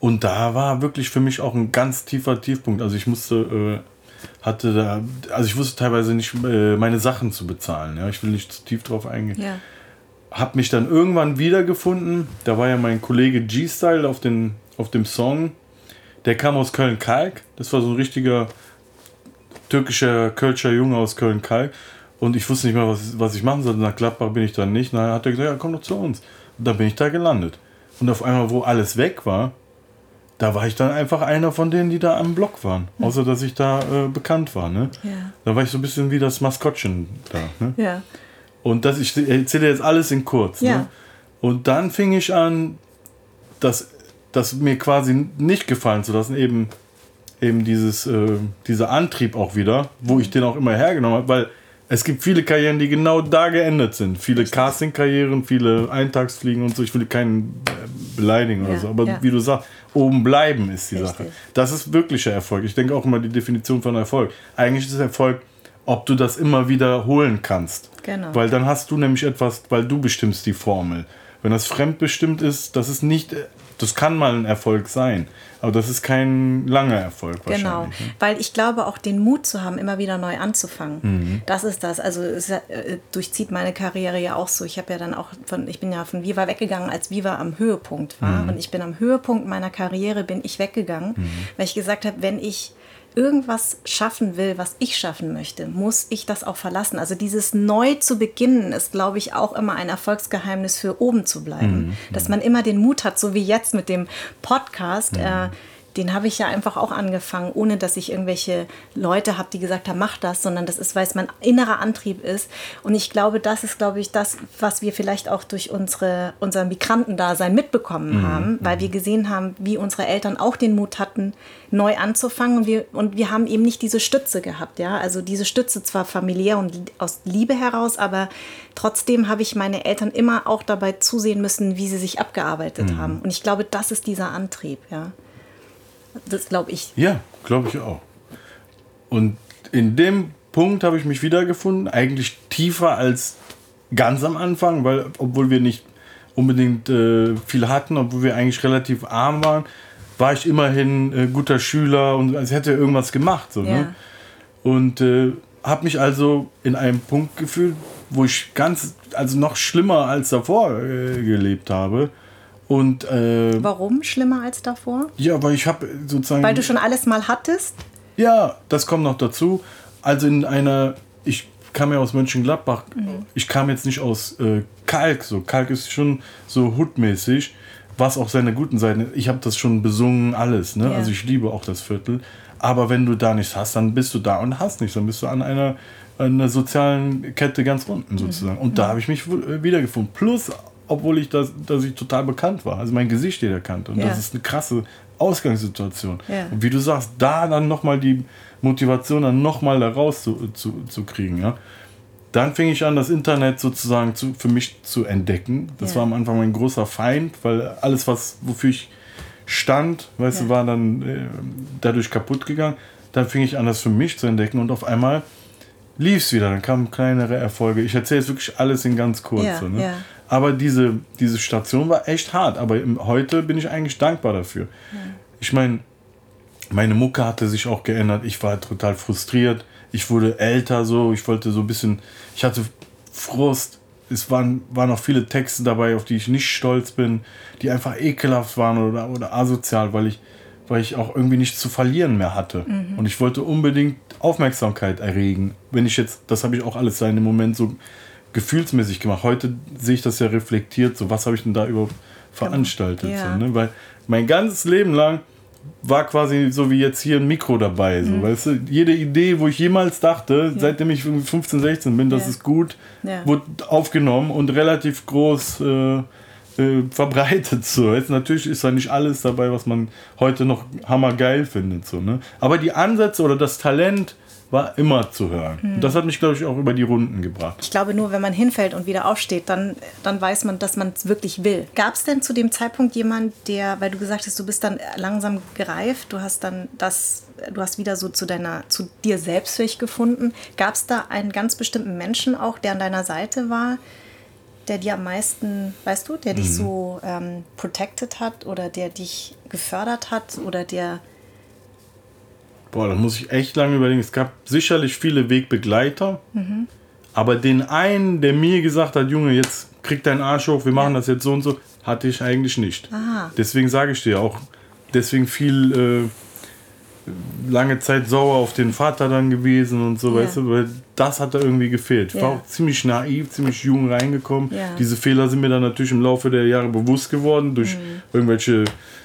Und da war wirklich für mich auch ein ganz tiefer Tiefpunkt. Also ich musste, äh, hatte da, also ich wusste teilweise nicht, äh, meine Sachen zu bezahlen. Ja? Ich will nicht zu tief drauf eingehen. Ja. Hab mich dann irgendwann wiedergefunden. Da war ja mein Kollege G-Style auf, den, auf dem Song. Der kam aus Köln-Kalk. Das war so ein richtiger türkischer Kölscher Junge aus Köln-Kalk. Und ich wusste nicht mehr, was, was ich machen sollte. Nach Gladbach bin ich dann nicht. Na, hat er gesagt, ja, komm doch zu uns. Und dann bin ich da gelandet. Und auf einmal, wo alles weg war, da war ich dann einfach einer von denen, die da am Block waren. Außer, dass ich da äh, bekannt war. Ne? Ja. Da war ich so ein bisschen wie das Maskottchen da. Ne? Ja. Und das, ich erzähle jetzt alles in kurz. Ja. Ne? Und dann fing ich an, das, das mir quasi nicht gefallen zu lassen, eben, eben dieses, äh, dieser Antrieb auch wieder, wo ich den auch immer hergenommen habe, weil es gibt viele Karrieren, die genau da geendet sind. Viele Casting-Karrieren, viele Eintagsfliegen und so. Ich will keinen äh, beleidigen oder Ja, so, aber ja. wie du sagst. oben bleiben ist die Richtig. Sache. Das ist wirklicher Erfolg. Ich denke auch immer die Definition von Erfolg. Eigentlich ist Erfolg, ob du das immer wiederholen kannst. Genau. Weil dann hast du nämlich etwas, weil du bestimmst die Formel. Wenn das fremdbestimmt ist, das ist nicht, das kann mal ein Erfolg sein, aber das ist kein langer Erfolg Genau, wahrscheinlich. ne? weil ich glaube auch den Mut zu haben, immer wieder neu anzufangen. Mhm. Das ist das. Also es äh, durchzieht meine Karriere ja auch so. Ich habe ja dann auch von, ich bin ja von Viva weggegangen, als Viva am Höhepunkt war. Mhm. Und ich bin am Höhepunkt meiner Karriere bin ich weggegangen, Mhm. weil ich gesagt habe, wenn ich irgendwas schaffen will, was ich schaffen möchte, muss ich das auch verlassen. Also dieses neu zu beginnen ist, glaube ich, auch immer ein Erfolgsgeheimnis für oben zu bleiben. Mhm. Dass man immer den Mut hat, so wie jetzt mit dem Podcast. Äh, den habe ich ja einfach auch angefangen, ohne dass ich irgendwelche Leute habe, die gesagt haben, mach das, sondern das ist, weil es mein innerer Antrieb ist. Und ich glaube, das ist, glaube ich, das, was wir vielleicht auch durch unsere, unser Migrantendasein mitbekommen haben, weil wir gesehen haben, wie unsere Eltern auch den Mut hatten, neu anzufangen. Und wir, und wir haben eben nicht diese Stütze gehabt, ja. Also diese Stütze zwar familiär und aus Liebe heraus, aber trotzdem habe ich meine Eltern immer auch dabei zusehen müssen, wie sie sich abgearbeitet haben. Und ich glaube, das ist dieser Antrieb, ja. Das glaube ich. Ja, glaube ich auch. Und in dem Punkt habe ich mich wiedergefunden, eigentlich tiefer als ganz am Anfang, weil obwohl wir nicht unbedingt äh, viel hatten, obwohl wir eigentlich relativ arm waren, war ich immerhin äh, guter Schüler und als hätte irgendwas gemacht. So, Ja. ne? Und äh, habe mich also in einem Punkt gefühlt, wo ich ganz, also noch schlimmer als davor äh, gelebt habe. Und äh, Warum schlimmer als davor? ja, weil ich habe sozusagen. Weil du schon alles mal hattest? Ja, das kommt noch dazu. Also in einer, ich kam ja aus Mönchengladbach. Ich kam jetzt nicht aus äh, Kalk. So Kalk ist schon so hutmäßig, was auch seine guten Seiten. Ich habe das schon besungen, alles. Ne? Ja. Also ich liebe auch das Viertel. Aber wenn du da nichts hast, dann bist du da und hast nichts. Dann bist du an einer, einer sozialen Kette ganz unten sozusagen. Und da habe ich mich äh, wiedergefunden. Plus, obwohl ich das, dass ich total bekannt war. Also mein Gesicht jeder kannte. Und Ja. das ist eine krasse Ausgangssituation. Ja. Und wie du sagst, da dann nochmal die Motivation dann nochmal da raus zu, zu, zu kriegen, ja. Dann fing ich an, das Internet sozusagen zu, für mich zu entdecken. Das war am Anfang mein großer Feind, weil alles, was, wofür ich stand, weißt du, war dann äh, dadurch kaputt gegangen. Dann fing ich an, das für mich zu entdecken und auf einmal lief es wieder. Dann kamen kleinere Erfolge. Ich erzähle jetzt wirklich alles in ganz kurz. Ja, ne? ja. Aber diese, diese Station war echt hart. Aber heute bin ich eigentlich dankbar dafür. Ich meine, meine Mucke hatte sich auch geändert. Ich war total frustriert. Ich wurde älter so. Ich wollte so ein bisschen. Ich hatte Frust. Es waren, waren auch viele Texte dabei, auf die ich nicht stolz bin, die einfach ekelhaft waren oder, oder asozial, weil ich, weil ich auch irgendwie nichts zu verlieren mehr hatte. Und ich wollte unbedingt Aufmerksamkeit erregen. Wenn ich jetzt, das habe ich auch alles in dem Moment so gefühlsmäßig gemacht. Heute sehe ich das ja reflektiert, so was habe ich denn da überhaupt veranstaltet. Ja. So, ne? Weil mein ganzes Leben lang war quasi so wie jetzt hier ein Mikro dabei. So, Mhm. weißt du? Jede Idee, wo ich jemals dachte, seitdem ich irgendwie 15, 16 bin, das Ja. ist gut, Ja. wurde aufgenommen und relativ groß äh, äh, verbreitet. So. Jetzt natürlich ist da nicht alles dabei, was man heute noch hammergeil findet. So, ne? Aber die Ansätze oder das Talent war immer zu hören. Mhm. Das hat mich, glaube ich, auch über die Runden gebracht. Ich glaube, nur wenn man hinfällt und wieder aufsteht, dann, dann weiß man, dass man es wirklich will. Gab es denn zu dem Zeitpunkt jemand, der, weil du gesagt hast, du bist dann langsam gereift, du hast dann das, du hast wieder so zu deiner, zu dir selbst für dich gefunden. Gab es da einen ganz bestimmten Menschen auch, der an deiner Seite war, der dir am meisten, weißt du, der dich Mhm. so ähm, protected hat oder der dich gefördert hat oder der Boah, da muss ich echt lange überlegen. Es gab sicherlich viele Wegbegleiter, Mhm. aber den einen, der mir gesagt hat, Junge, jetzt krieg deinen Arsch hoch, wir machen das jetzt so und so, hatte ich eigentlich nicht. Aha. Deswegen sage ich dir auch, deswegen viel äh, lange Zeit sauer auf den Vater dann gewesen und so, Ja. weißt du, weil das hat da irgendwie gefehlt. Ich war Ja. auch ziemlich naiv, ziemlich jung reingekommen. Ja. Diese Fehler sind mir dann natürlich im Laufe der Jahre bewusst geworden durch Mhm. irgendwelche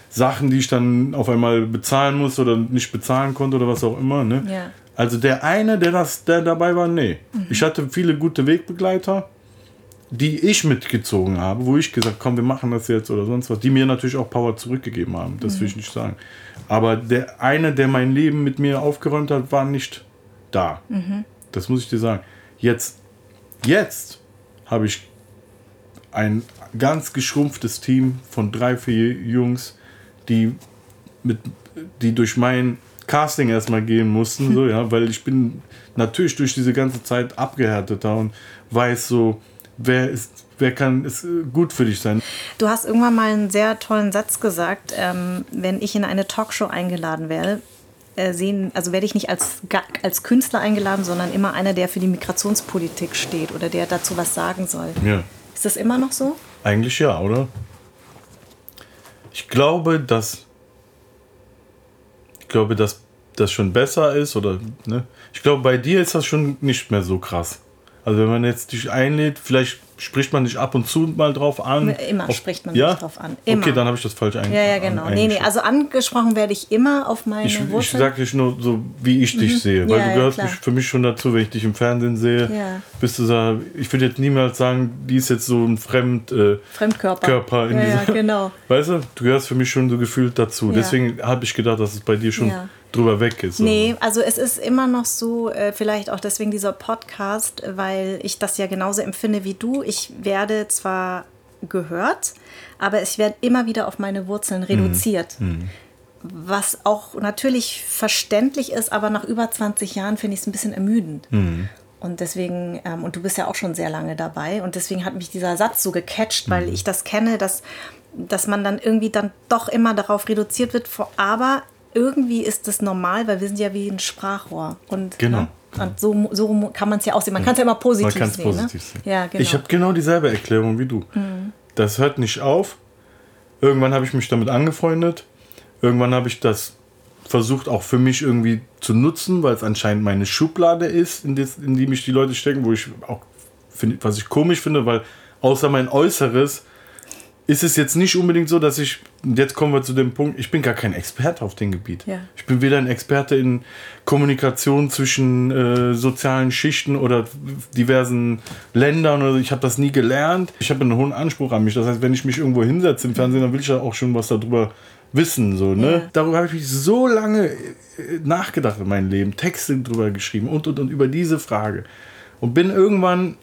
Sachen, die ich dann auf einmal bezahlen musste oder nicht bezahlen konnte oder was auch immer. Ne? Ja. Also der eine, der, das, der dabei war, nee. Ich hatte viele gute Wegbegleiter, die ich mitgezogen habe, wo ich gesagt komm, wir machen das jetzt oder sonst was, die mir natürlich auch Power zurückgegeben haben, das will ich nicht sagen. Aber der eine, der mein Leben mit mir aufgeräumt hat, war nicht da. Das muss ich dir sagen. Jetzt, jetzt habe ich ein ganz geschrumpftes Team von drei, vier Jungs, die mit, die durch mein Casting erstmal gehen mussten, so, ja, weil ich bin natürlich durch diese ganze Zeit abgehärteter und weiß so, wer ist, wer kann ist gut für dich sein. Du hast irgendwann mal einen sehr tollen Satz gesagt, ähm, wenn ich in eine Talkshow eingeladen werde, äh, sehen, also werde ich nicht als, als Künstler eingeladen, sondern immer einer, der für die Migrationspolitik steht oder der dazu was sagen soll. Ja. Ist das immer noch so? Eigentlich ja, oder? Ich glaube, dass ich glaube, dass das schon besser ist oder ne? Ich glaube, bei dir ist das schon nicht mehr so krass. Also wenn man jetzt dich einlädt, vielleicht spricht man dich ab und zu mal drauf an. Immer auf, spricht man ja? drauf an. Immer. Okay, dann habe ich das falsch eingeschätzt. Ja, ja, genau. Nee, nee, also angesprochen werde ich immer auf meine ich, Wurzeln. Ich sage dich nur so, wie ich dich sehe. Weil Ja, du ja, gehörst mich, für mich schon dazu, wenn ich dich im Fernsehen sehe. Ja. Bist du so, ich würde jetzt niemals sagen, die ist jetzt so ein Fremd, äh, Fremdkörper. Körper in ja, ja, dieser- genau. Weißt du, du gehörst für mich schon so gefühlt dazu. Ja. Deswegen habe ich gedacht, dass es bei dir schon Ja. Drüber weg ist. Nee, also es ist immer noch so, äh, vielleicht auch deswegen dieser Podcast, weil ich das ja genauso empfinde wie du. Ich werde zwar gehört, aber ich werde immer wieder auf meine Wurzeln reduziert. Was auch natürlich verständlich ist, aber nach über 20 Jahren finde ich es ein bisschen ermüdend. Und deswegen, ähm, und du bist ja auch schon sehr lange dabei, und deswegen hat mich dieser Satz so gecatcht, weil ich das kenne, dass, dass man dann irgendwie dann doch immer darauf reduziert wird. vor- Aber irgendwie ist das normal, weil wir sind ja wie ein Sprachrohr. Und, Genau. Ne? Und so, so kann man es ja aussehen. Man kann es ja immer positiv Man sehen. positiv ne? sehen. Ja, genau. Mhm. Ich habe genau dieselbe Erklärung wie du. Das hört nicht auf. Irgendwann habe ich mich damit angefreundet. Irgendwann habe ich das versucht auch für mich irgendwie zu nutzen, weil es anscheinend meine Schublade ist, in, das, in die mich die Leute stecken, wo ich auch finde, was ich komisch finde, weil außer mein Äußeres ist es jetzt nicht unbedingt so, dass ich, jetzt kommen wir zu dem Punkt, ich bin gar kein Experte auf dem Gebiet. Ja. Ich bin weder ein Experte in Kommunikation zwischen äh, sozialen Schichten oder diversen Ländern. Oder ich habe das nie gelernt. Ich habe einen hohen Anspruch an mich. Das heißt, wenn ich mich irgendwo hinsetze im Fernsehen, dann will ich ja auch schon was darüber wissen. So, ne? Ja. Darüber habe ich so lange äh, nachgedacht in meinem Leben, Texte drüber geschrieben und und und über diese Frage. Und bin irgendwann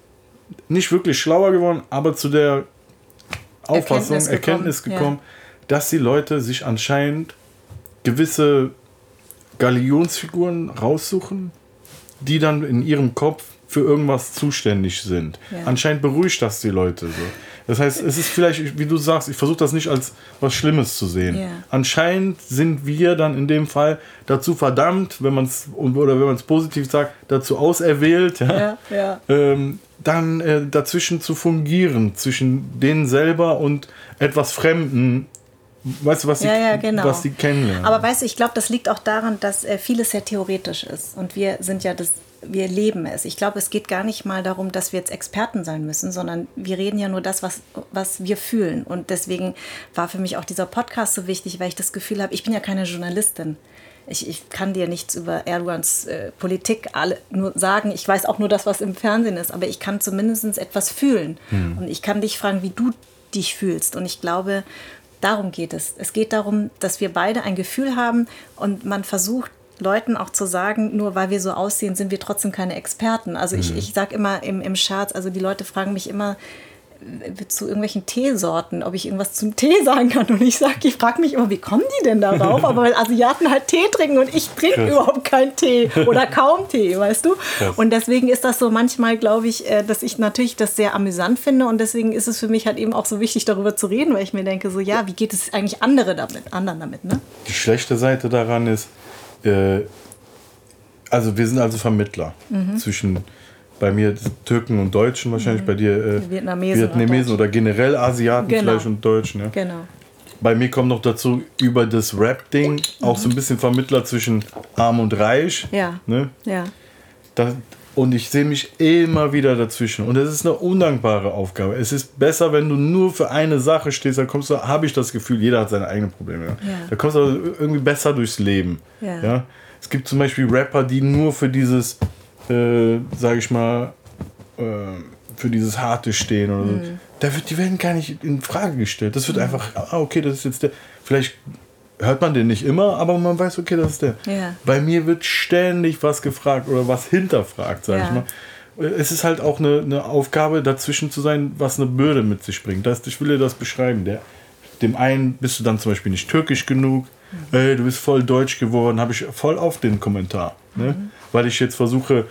nicht wirklich schlauer geworden, aber zu der Auffassung, Erkenntnis Erkenntnis gekommen, gekommen, dass die Leute sich anscheinend gewisse Galionsfiguren raussuchen, die dann in ihrem Kopf für irgendwas zuständig sind. Ja. Anscheinend beruhigt das die Leute so. Das heißt, es ist vielleicht, wie du sagst, ich versuche das nicht als was Schlimmes zu sehen. Ja. Anscheinend sind wir dann in dem Fall dazu verdammt, wenn man es oder wenn man es positiv sagt, dazu auserwählt, ja, Ja, ja. ähm, dann äh, dazwischen zu fungieren, zwischen denen selber und etwas Fremden. Weißt du, was sie, Ja, ja, genau. was sie kennenlernen? Aber weißt du, ich glaube, das liegt auch daran, dass äh, vieles sehr theoretisch ist. Und wir sind ja das, wir leben es. Ich glaube, es geht gar nicht mal darum, dass wir jetzt Experten sein müssen, sondern wir reden ja nur das, was, was wir fühlen. Und deswegen war für mich auch dieser Podcast so wichtig, weil ich das Gefühl habe, ich bin ja keine Journalistin. Ich, ich kann dir nichts über Erdogans äh, Politik alle, nur sagen. Ich weiß auch nur das, was im Fernsehen ist. Aber ich kann zumindest etwas fühlen. Und ich kann dich fragen, wie du dich fühlst. Und ich glaube, Darum geht es. Es geht darum, dass wir beide ein Gefühl haben und man versucht, Leuten auch zu sagen, nur weil wir so aussehen, sind wir trotzdem keine Experten. Also ich, ich sage immer im, im Scherz, also die Leute fragen mich immer zu irgendwelchen Teesorten, ob ich irgendwas zum Tee sagen kann. Und ich sage, ich frage mich immer, wie kommen die denn darauf? Aber weil Asiaten halt Tee trinken und ich trinke überhaupt keinen Tee oder kaum Tee, weißt du? Krass. Und deswegen ist das so manchmal, glaube ich, äh, dass ich natürlich das sehr amüsant finde und deswegen ist es für mich halt eben auch so wichtig, darüber zu reden, weil ich mir denke, so ja, wie geht es eigentlich andere damit, anderen damit, ne? Die schlechte Seite daran ist, äh, also wir sind also Vermittler Mhm. zwischen bei mir Türken und Deutschen wahrscheinlich, bei dir äh, Vietnamesen Vietnamesen oder generell Asiaten Genau. vielleicht und Deutschen. Ja. Genau. Bei mir kommt noch dazu über das Rap-Ding auch so ein bisschen Vermittler zwischen Arm und Reich. Ja. Ne? Ja. Das, und ich sehe mich immer wieder dazwischen. Und es ist eine undankbare Aufgabe. Es ist besser, wenn du nur für eine Sache stehst, dann kommst du, habe ich das Gefühl, jeder hat seine eigenen Probleme. Ja? Ja. Da kommst du irgendwie besser durchs Leben. Ja. Es gibt zum Beispiel Rapper, die nur für dieses, äh, sage ich mal, äh, für dieses Harte stehen oder so. Da wird, die werden gar nicht in Frage gestellt. Das wird einfach, ah, okay, das ist jetzt der. Vielleicht hört man den nicht immer, aber man weiß, okay, das ist der. Ja. Bei mir wird ständig was gefragt oder was hinterfragt, sag Ja. ich mal. Es ist halt auch eine, eine Aufgabe, dazwischen zu sein, was eine Bürde mit sich bringt. Das, ich will dir das beschreiben. Der, dem einen bist du dann zum Beispiel nicht türkisch genug, Mhm. Ey, du bist voll deutsch geworden, habe ich voll auf den Kommentar. Ne? Mhm. Weil ich jetzt versuche,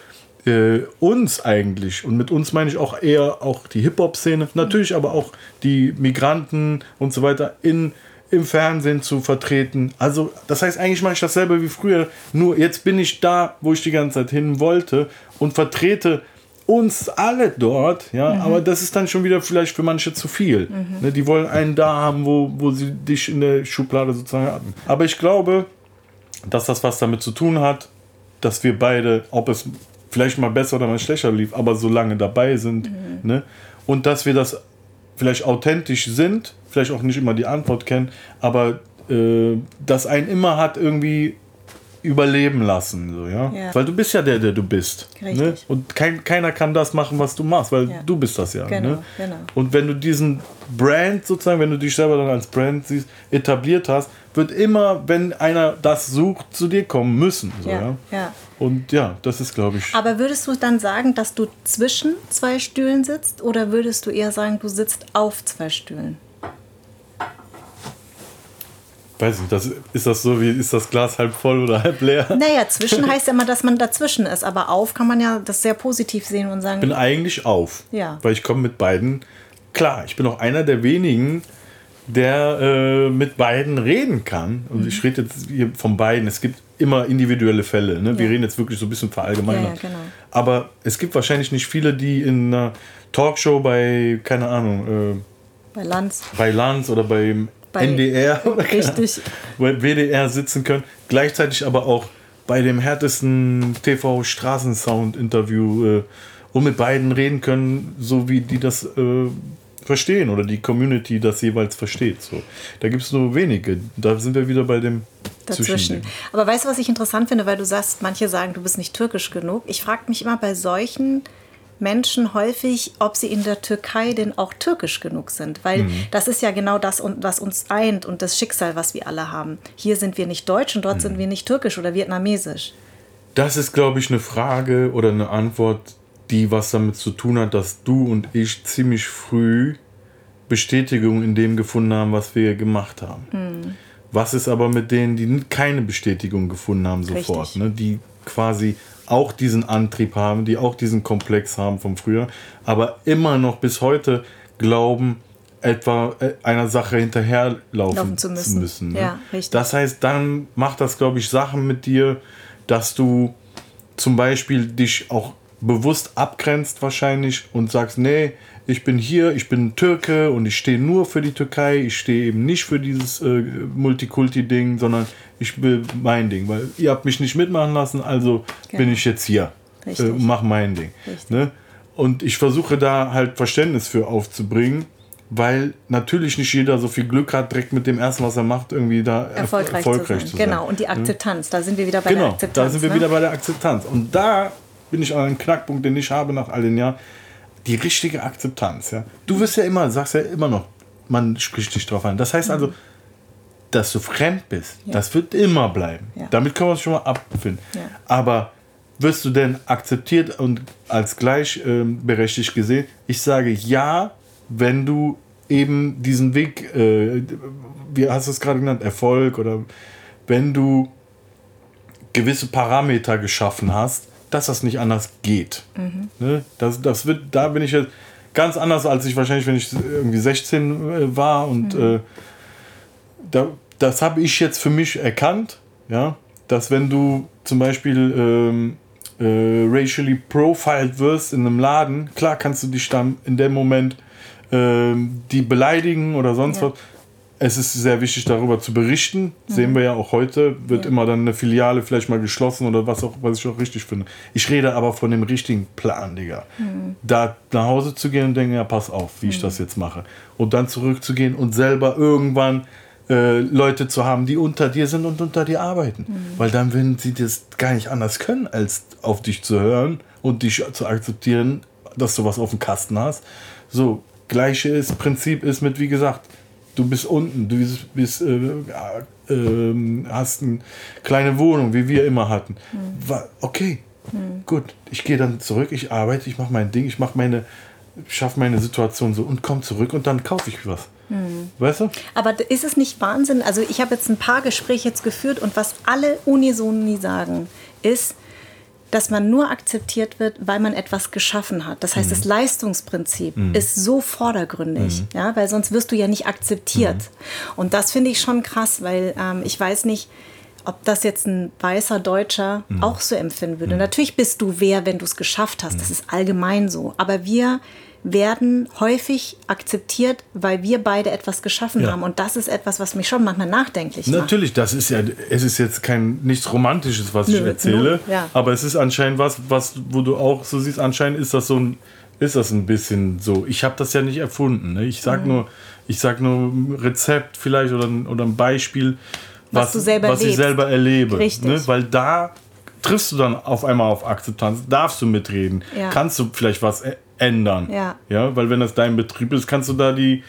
äh, uns eigentlich, und mit uns meine ich auch eher auch die Hip-Hop-Szene, natürlich aber auch die Migranten und so weiter in, im Fernsehen zu vertreten. Also, das heißt, eigentlich mache ich dasselbe wie früher, nur jetzt bin ich da, wo ich die ganze Zeit hin wollte und vertrete uns alle dort, ja, mhm. aber das ist dann schon wieder vielleicht für manche zu viel. Mhm. Ne, die wollen einen da haben, wo, wo sie dich in der Schublade sozusagen hatten. Aber ich glaube, dass das was damit zu tun hat, dass wir beide, ob es vielleicht mal besser oder mal schlechter lief, aber so lange dabei sind. Mhm. Ne? Und dass wir das vielleicht authentisch sind, vielleicht auch nicht immer die Antwort kennen, aber äh, das einen immer hat irgendwie überleben lassen. So, ja? ja? Weil du bist ja der, der du bist. Ne? Und kein, keiner kann das machen, was du machst, weil ja. du bist das ja. Genau, ne? genau. Und wenn du diesen Brand sozusagen, wenn du dich selber dann als Brand siehst, etabliert hast, wird immer, wenn einer das sucht, zu dir kommen müssen. So, ja, ja? Und ja, das ist, glaube ich. Aber würdest du dann sagen, dass du zwischen zwei Stühlen sitzt oder würdest du eher sagen, du sitzt auf zwei Stühlen? weiß nicht, das, ist das so wie, ist das Glas halb voll oder halb leer? Naja, zwischen heißt ja immer, dass man dazwischen ist, aber auf kann man ja das sehr positiv sehen und sagen. Ich bin eigentlich auf. Ja. Weil ich komme mit beiden. Klar, ich bin auch einer der wenigen, der äh, mit beiden reden kann. Und mhm. ich rede jetzt hier von beiden. Es gibt immer individuelle Fälle. Ne? Wir ja. reden jetzt wirklich so ein bisschen verallgemeinert. Ja, ja, genau. Aber es gibt wahrscheinlich nicht viele, die in einer Talkshow bei, keine Ahnung, äh, bei Lanz. Bei Lanz oder beim bei NDR oder richtig. bei WDR sitzen können. Gleichzeitig aber auch bei dem härtesten TV-Straßensound-Interview äh, und mit beiden reden können, so wie die das äh, verstehen oder die Community das jeweils versteht. So. Da gibt es nur wenige. Da sind wir wieder bei dem Dazwischen. Aber weißt du, was ich interessant finde, weil du sagst, manche sagen, du bist nicht türkisch genug. Ich frage mich immer bei solchen Menschen häufig, ob sie in der Türkei denn auch türkisch genug sind. Weil mhm. das ist ja genau das, was uns eint und das Schicksal, was wir alle haben. Hier sind wir nicht deutsch und dort mhm. sind wir nicht türkisch oder vietnamesisch. Das ist, glaube ich, eine Frage oder eine Antwort, die was damit zu tun hat, dass du und ich ziemlich früh Bestätigung in dem gefunden haben, was wir gemacht haben. Mhm. Was ist aber mit denen, die keine Bestätigung gefunden haben sofort, ne? die quasi auch diesen Antrieb haben, die auch diesen Komplex haben vom früher, aber immer noch bis heute glauben, etwa äh, einer Sache hinterherlaufen zu müssen. Zu müssen ne? ja, das heißt, dann macht das, glaube ich, Sachen mit dir, dass du zum Beispiel dich auch bewusst abgrenzt wahrscheinlich und sagst, nee, ich bin hier, ich bin Türke und ich stehe nur für die Türkei, ich stehe eben nicht für dieses äh, Multikulti-Ding, sondern ich will mein Ding, weil ihr habt mich nicht mitmachen lassen, also genau. bin ich jetzt hier, äh, mach mein Ding. Ne? Und ich versuche da halt Verständnis für aufzubringen, weil natürlich nicht jeder so viel Glück hat, direkt mit dem ersten, was er macht, irgendwie da erfolgreich, erfolgreich zu, sein. zu, sein. Genau, und die ne? Akzeptanz, da sind wir wieder bei genau, der Akzeptanz. Da sind wir ne? wieder bei der Akzeptanz. Und da bin ich an einem Knackpunkt, den ich habe nach all den Jahren die richtige Akzeptanz. Ja? Du wirst ja immer, sagst ja immer noch, man spricht dich drauf an. Das heißt also, dass du fremd bist, ja. das wird immer bleiben. Ja. Damit können wir uns schon mal abfinden. Ja. Aber wirst du denn akzeptiert und als gleichberechtigt ähm, gesehen? Ich sage ja, wenn du eben diesen Weg, äh, wie hast du es gerade genannt, Erfolg oder wenn du gewisse Parameter geschaffen hast, dass das nicht anders geht. Mhm. Ne? Das, das wird, da bin ich jetzt ganz anders, als ich wahrscheinlich, wenn ich irgendwie 16 äh, war. Und mhm. äh, da, das habe ich jetzt für mich erkannt, ja, dass wenn du zum Beispiel ähm, äh, racially profiled wirst in einem Laden, klar kannst du dich dann in dem Moment ähm, die beleidigen oder sonst ja. was es ist sehr wichtig, darüber zu berichten. Mhm. Sehen wir ja auch heute, wird ja. immer dann eine Filiale vielleicht mal geschlossen oder was auch, was ich auch richtig finde. Ich rede aber von dem richtigen Plan, Digga. Mhm. Da nach Hause zu gehen und denken, ja, pass auf, wie mhm. ich das jetzt mache. Und dann zurückzugehen und selber irgendwann äh, Leute zu haben, die unter dir sind und unter dir arbeiten. Mhm. Weil dann würden sie das gar nicht anders können, als auf dich zu hören und dich zu akzeptieren, dass du was auf dem Kasten hast. So, gleiches Prinzip ist mit, wie gesagt, du bist unten, du bist, bist äh, äh, hast eine kleine Wohnung, wie wir immer hatten. War, okay, mhm. gut, ich gehe dann zurück, ich arbeite, ich mache mein Ding, ich mache meine, schaffe meine Situation so und komme zurück und dann kaufe ich was. Hm. Weißt du? Aber ist es nicht Wahnsinn? Also ich habe jetzt ein paar Gespräche jetzt geführt und was alle unisono sagen, ist, dass man nur akzeptiert wird, weil man etwas geschaffen hat. Das heißt, das Leistungsprinzip ist so vordergründig, ja, weil sonst wirst du ja nicht akzeptiert. Und das finde ich schon krass, weil ähm, ich weiß nicht, ob das jetzt ein weißer Deutscher auch so empfinden würde. Natürlich bist du wer, wenn du es geschafft hast. Das ist allgemein so. Aber wir werden häufig akzeptiert, weil wir beide etwas geschaffen Ja. haben. Und das ist etwas, was mich schon manchmal nachdenklich macht. Natürlich, das ist ja, es ist jetzt kein nichts Romantisches, was ich Nö, erzähle, null, ja. aber es ist anscheinend was, was, wo du auch so siehst, anscheinend ist das so ein, ist das ein bisschen so. Ich habe das ja nicht erfunden. Ne? Ich Mhm. sag nur, ich sag nur ein Rezept vielleicht oder, ein- oder ein Beispiel, Was selber was ich selber erlebe. Richtig. Ne? Weil da triffst du dann auf einmal auf Akzeptanz, darfst du mitreden, Ja. kannst du vielleicht was ä- ändern. Ja. Ja, weil wenn das dein Betrieb ist, kannst du da die,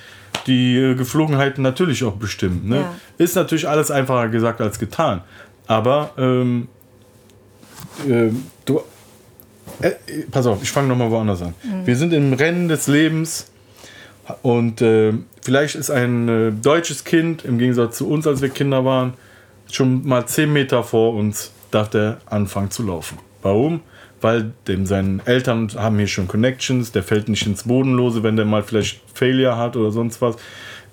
die äh, Geflogenheiten natürlich auch bestimmen. Ne? Ja. Ist natürlich alles einfacher gesagt als getan. Aber ähm, ähm, du. Äh, äh, pass auf, ich fange nochmal woanders an. Wir sind im Rennen des Lebens und äh, vielleicht ist ein äh, deutsches Kind, im Gegensatz zu uns, als wir Kinder waren, schon mal 10 Meter vor uns, darf der anfangen zu laufen. Warum? Weil dem seine Eltern haben hier schon Connections, der fällt nicht ins Bodenlose, wenn der mal vielleicht Failure hat oder sonst was.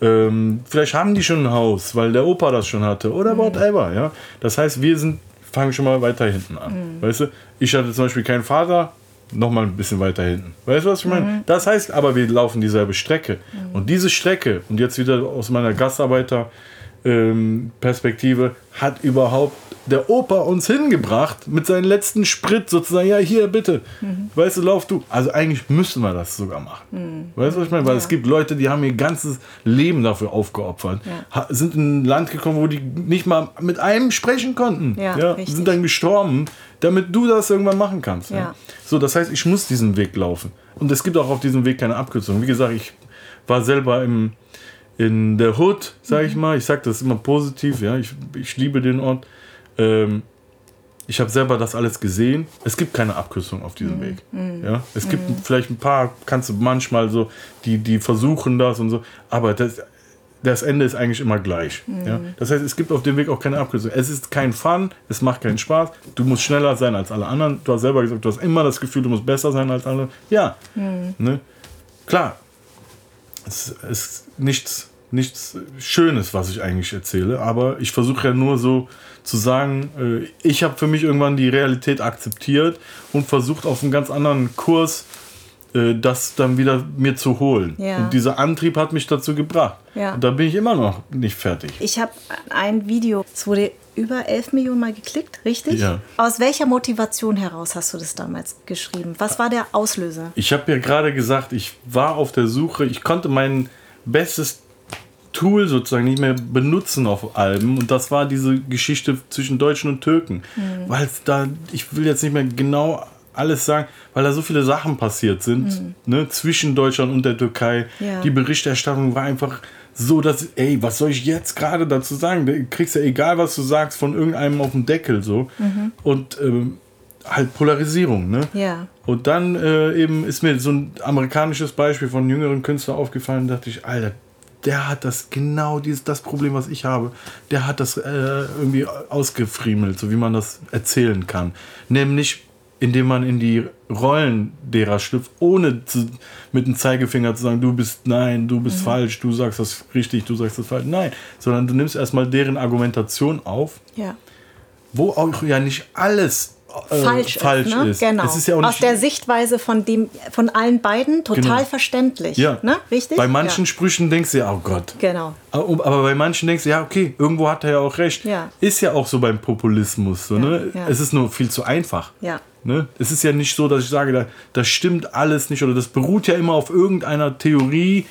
Ähm, vielleicht haben die schon ein Haus, weil der Opa das schon hatte oder whatever. Ja? Das heißt, wir sind, fangen schon mal weiter hinten an. Weißt du, ich hatte zum Beispiel keinen Vater, noch mal ein bisschen weiter hinten. Weißt du, was ich meine? Das heißt aber, wir laufen dieselbe Strecke. Und diese Strecke, und jetzt wieder aus meiner Gastarbeiter-Perspektive, hat überhaupt der Opa uns hingebracht mit seinem letzten Sprit sozusagen, ja, hier, bitte. Weißt du, lauf du. Also eigentlich müssen wir das sogar machen. Weißt du, was ich meine? Weil es gibt Leute, die haben ihr ganzes Leben dafür aufgeopfert. Ja. Sind in ein Land gekommen, wo die nicht mal mit einem sprechen konnten. Ja, ja sind dann gestorben, damit du das irgendwann machen kannst. Ja. Ja. So, das heißt, ich muss diesen Weg laufen. Und es gibt auch auf diesem Weg keine Abkürzung. Wie gesagt, ich war selber im, in der Hood, sage ich mal. Ich sage das immer positiv, ja. Ich, ich liebe den Ort. Ähm, ich habe selber das alles gesehen. Es gibt keine Abkürzung auf diesem Weg. Ja? Es gibt vielleicht ein paar, kannst du manchmal so, die, die versuchen das und so, aber das, das Ende ist eigentlich immer gleich. Ja? Das heißt, es gibt auf dem Weg auch keine Abkürzung. Es ist kein Fun, es macht keinen Spaß. Du musst schneller sein als alle anderen. Du hast selber gesagt, du hast immer das Gefühl, du musst besser sein als alle. Ja, ne? klar. Es ist nichts, nichts Schönes, was ich eigentlich erzähle, aber ich versuche ja nur so zu sagen, äh, ich habe für mich irgendwann die Realität akzeptiert und versucht auf einen ganz anderen Kurs äh, das dann wieder mir zu holen. Ja. Und dieser Antrieb hat mich dazu gebracht. Ja. Und da bin ich immer noch nicht fertig. Ich habe ein Video, es wurde über 11 Millionen Mal geklickt, richtig? Ja. Aus welcher Motivation heraus hast du das damals geschrieben? Was war der Auslöser? Ich habe ja gerade gesagt, ich war auf der Suche, ich konnte mein bestes Tool sozusagen nicht mehr benutzen auf Alben und das war diese Geschichte zwischen Deutschen und Türken. Weil es da, ich will jetzt nicht mehr genau alles sagen, weil da so viele Sachen passiert sind, ne, zwischen Deutschland und der Türkei. Ja. Die Berichterstattung war einfach so, dass, ey, was soll ich jetzt gerade dazu sagen? Du kriegst ja egal, was du sagst, von irgendeinem auf den Deckel so. Und ähm, halt Polarisierung, ne? Ja. Und dann äh, eben ist mir so ein amerikanisches Beispiel von jüngeren Künstlern aufgefallen, dachte ich, Alter, der hat das genau dieses das Problem, was ich habe. Der hat das äh, irgendwie ausgefriemelt, so wie man das erzählen kann. Nämlich indem man in die Rollen derer schlüpft, ohne zu, mit dem Zeigefinger zu sagen, du bist nein, du bist falsch, du sagst das richtig, du sagst das falsch. Nein, sondern du nimmst erstmal deren Argumentation auf, Ja. wo auch ja nicht alles falsch, falsch ist. Ne? ist. Genau. Es ist ja Aus der Sichtweise von, dem, von allen beiden total Genau. verständlich. Ja. Ne? Richtig? Bei manchen Ja. Sprüchen denkst du ja, oh Gott. Genau. Aber aber bei manchen denkst du, ja, okay, irgendwo hat er ja auch recht. Ja. Ist ja auch so beim Populismus. So, ne? Es ist nur viel zu einfach. Ja. Ne? Es ist ja nicht so, dass ich sage, da, das stimmt alles nicht oder das beruht ja immer auf irgendeiner Theorie,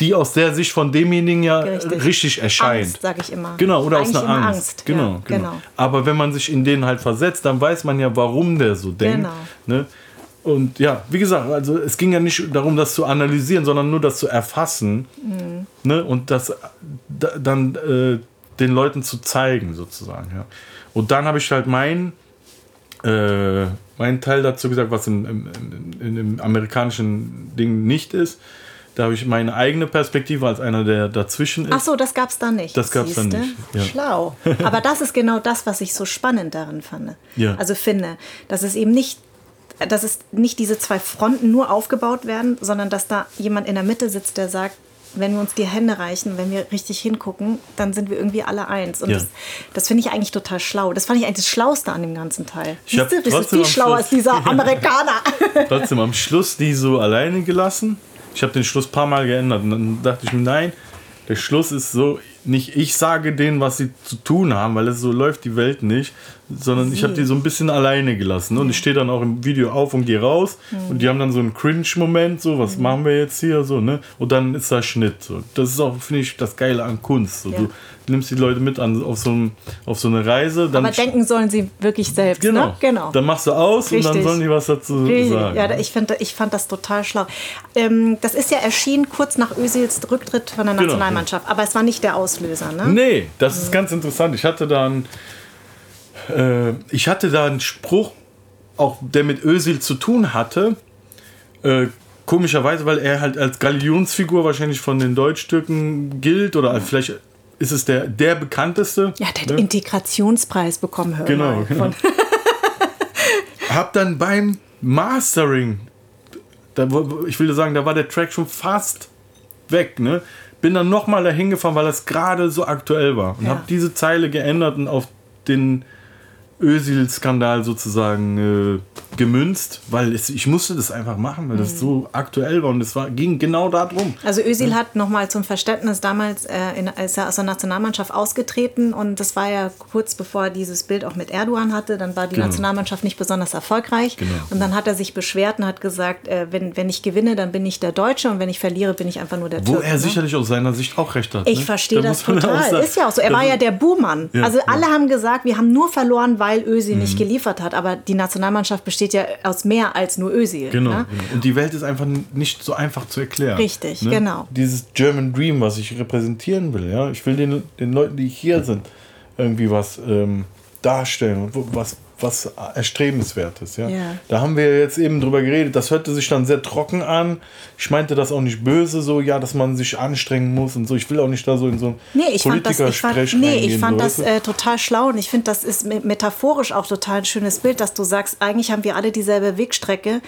die aus der Sicht von demjenigen ja Richtig. richtig, erscheint. Angst, sage ich immer. Genau, oder aus Eigentlich einer immer Angst. Angst. Genau, ja, genau, genau. Aber wenn man sich in den halt versetzt, dann weiß man ja, warum der so denkt. Genau. Ne? Und ja, wie gesagt, also es ging ja nicht darum, das zu analysieren, sondern nur das zu erfassen Mhm. ne? und das da, dann äh, den Leuten zu zeigen, sozusagen. Ja. Und dann habe ich halt mein, äh, meinen Teil dazu gesagt, was im, im, im, in dem amerikanischen Ding nicht ist. Da habe ich meine eigene Perspektive als einer, der dazwischen ist. Ach so, das gab es da nicht. Das gab's dann Siehste? nicht, ja. Schlau. Aber das ist genau das, was ich so spannend daran fand. Ja. Also finde, dass es eben nicht, dass es nicht diese zwei Fronten nur aufgebaut werden, sondern dass da jemand in der Mitte sitzt, der sagt, wenn wir uns die Hände reichen, wenn wir richtig hingucken, dann sind wir irgendwie alle eins. Und Ja. das, das finde ich eigentlich total schlau. Das fand ich eigentlich das Schlauste an dem ganzen Teil. Ich Siehst du, das ist viel schlauer Schluss- als dieser Amerikaner. Trotzdem am Schluss die so alleine gelassen. Ich habe den Schluss ein paar Mal geändert und dann dachte ich mir, nein, der Schluss ist so, nicht ich sage denen, was sie zu tun haben, weil es so läuft die Welt nicht, sondern ich habe die so ein bisschen alleine gelassen. Und ich stehe dann auch im Video auf und gehe raus und die haben dann so einen Cringe-Moment, so, was machen wir jetzt hier, so, ne? Und dann ist da Schnitt. So. Das ist auch, finde ich, das Geile an Kunst. So. Ja. Du nimmst die Leute mit an, auf, so ein, auf so eine Reise, dann Aber denken sollen sie wirklich selbst. Genau. Ne? genau. Dann machst du aus und dann Richtig. sollen die was dazu Richtig. sagen. Ja, ich, find, ich fand das total schlau. Ähm, das ist ja erschienen kurz nach Özils Rücktritt von der Genau, Nationalmannschaft, aber es war nicht der Auslöser, ne? Nee, das ist ganz interessant. Ich hatte da einen, äh, ich hatte da einen Spruch, auch der mit Özil zu tun hatte. Äh, komischerweise, weil er halt als Galionsfigur wahrscheinlich von den Deutschstücken gilt oder vielleicht ist es der, der bekannteste. Ja, der hat ne? Integrationspreis bekommen, hör Genau, genau. Hab dann beim Mastering, da, ich will sagen, da war der Track schon fast weg, ne? Bin dann nochmal dahin gefahren, weil das gerade so aktuell war. Und Ja. habe diese Zeile geändert und auf den Özil-Skandal sozusagen äh, gemünzt, weil es, ich musste das einfach machen, weil das so aktuell war und es war, ging genau darum. also Özil hat nochmal zum Verständnis damals, äh, in, ist er aus der Nationalmannschaft ausgetreten und das war ja kurz bevor er dieses Bild auch mit Erdogan hatte, dann war die Genau. Nationalmannschaft nicht besonders erfolgreich Genau. und dann hat er sich beschwert und hat gesagt, äh, wenn, wenn ich gewinne, dann bin ich der Deutsche und wenn ich verliere, bin ich einfach nur der Wo Türke. er ne? sicherlich aus seiner Sicht auch recht hat. Ich ne? verstehe Da das total. Ist ja auch so. Er war ja der Buhmann. Ja, also ja. alle haben gesagt, wir haben nur verloren, weil Özil Mhm. nicht geliefert hat. Aber die Nationalmannschaft besteht ja aus mehr als nur Özil. Genau, Ne? genau. Und die Welt ist einfach nicht so einfach zu erklären. Richtig, genau. Dieses German Dream, was ich repräsentieren will, ja. Ich will den, den Leuten, die hier sind, irgendwie was ähm, darstellen und was, was Erstrebenswertes, ja. Ja. Da haben wir jetzt eben drüber geredet. Das hörte sich dann sehr trocken an. Ich meinte das auch nicht böse, so, ja, dass man sich anstrengen muss und so. Ich will auch nicht da so in so ein Nee, ich fand das, ich fand, Politikersprech nee, ich fand so, das äh, total schlau und ich finde, das ist me- metaphorisch auch total ein schönes Bild, dass du sagst, eigentlich haben wir alle dieselbe Wegstrecke.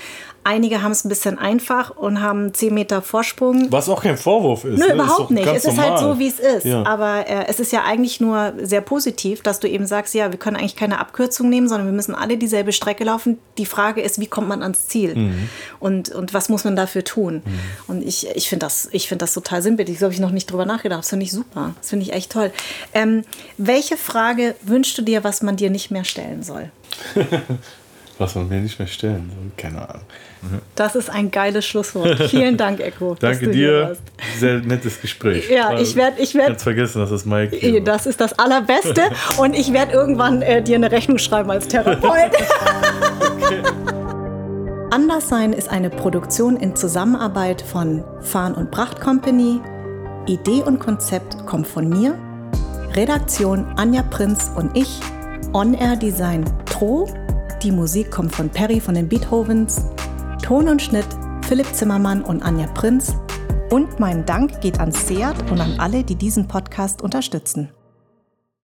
Einige haben es ein bisschen einfach und haben 10 Meter Vorsprung. was auch kein Vorwurf ist. Nö, ne? Ist überhaupt doch nicht. Es ist halt normal. so, wie es ist. Ja. Aber äh, es ist ja eigentlich nur sehr positiv, dass du eben sagst, ja, wir können eigentlich keine Abkürzung nehmen, sondern wir müssen alle dieselbe Strecke laufen. Die Frage ist, wie kommt man ans Ziel? Mhm. Und, und was muss man dafür tun? Und ich, ich finde das, ich find das total sinnbildlich. So habe ich noch nicht drüber nachgedacht. Das finde ich super. Das finde ich echt toll. Ähm, welche Frage wünschst du dir, was man dir nicht mehr stellen soll? Was man mir nicht mehr stellen soll. Keine Ahnung. Das ist ein geiles Schlusswort. Vielen Dank, Echo. Danke dir. Sehr nettes Gespräch. Ja, ich werd- ich werd- Ganz vergessen, dass das Mike war. Das ist das Allerbeste und ich werde irgendwann äh, dir eine Rechnung schreiben als Therapeut. Anderssein ist eine Produktion in Zusammenarbeit von Farn und Pracht Company. Idee und Konzept kommt von mir. Redaktion Anja Prinz und ich. On-Air Design Tro. Die Musik kommt von Perry von den Beethovens. Ton und Schnitt Philipp Zimmermann und Anja Prinz. Und mein Dank geht an Seat und an alle, die diesen Podcast unterstützen.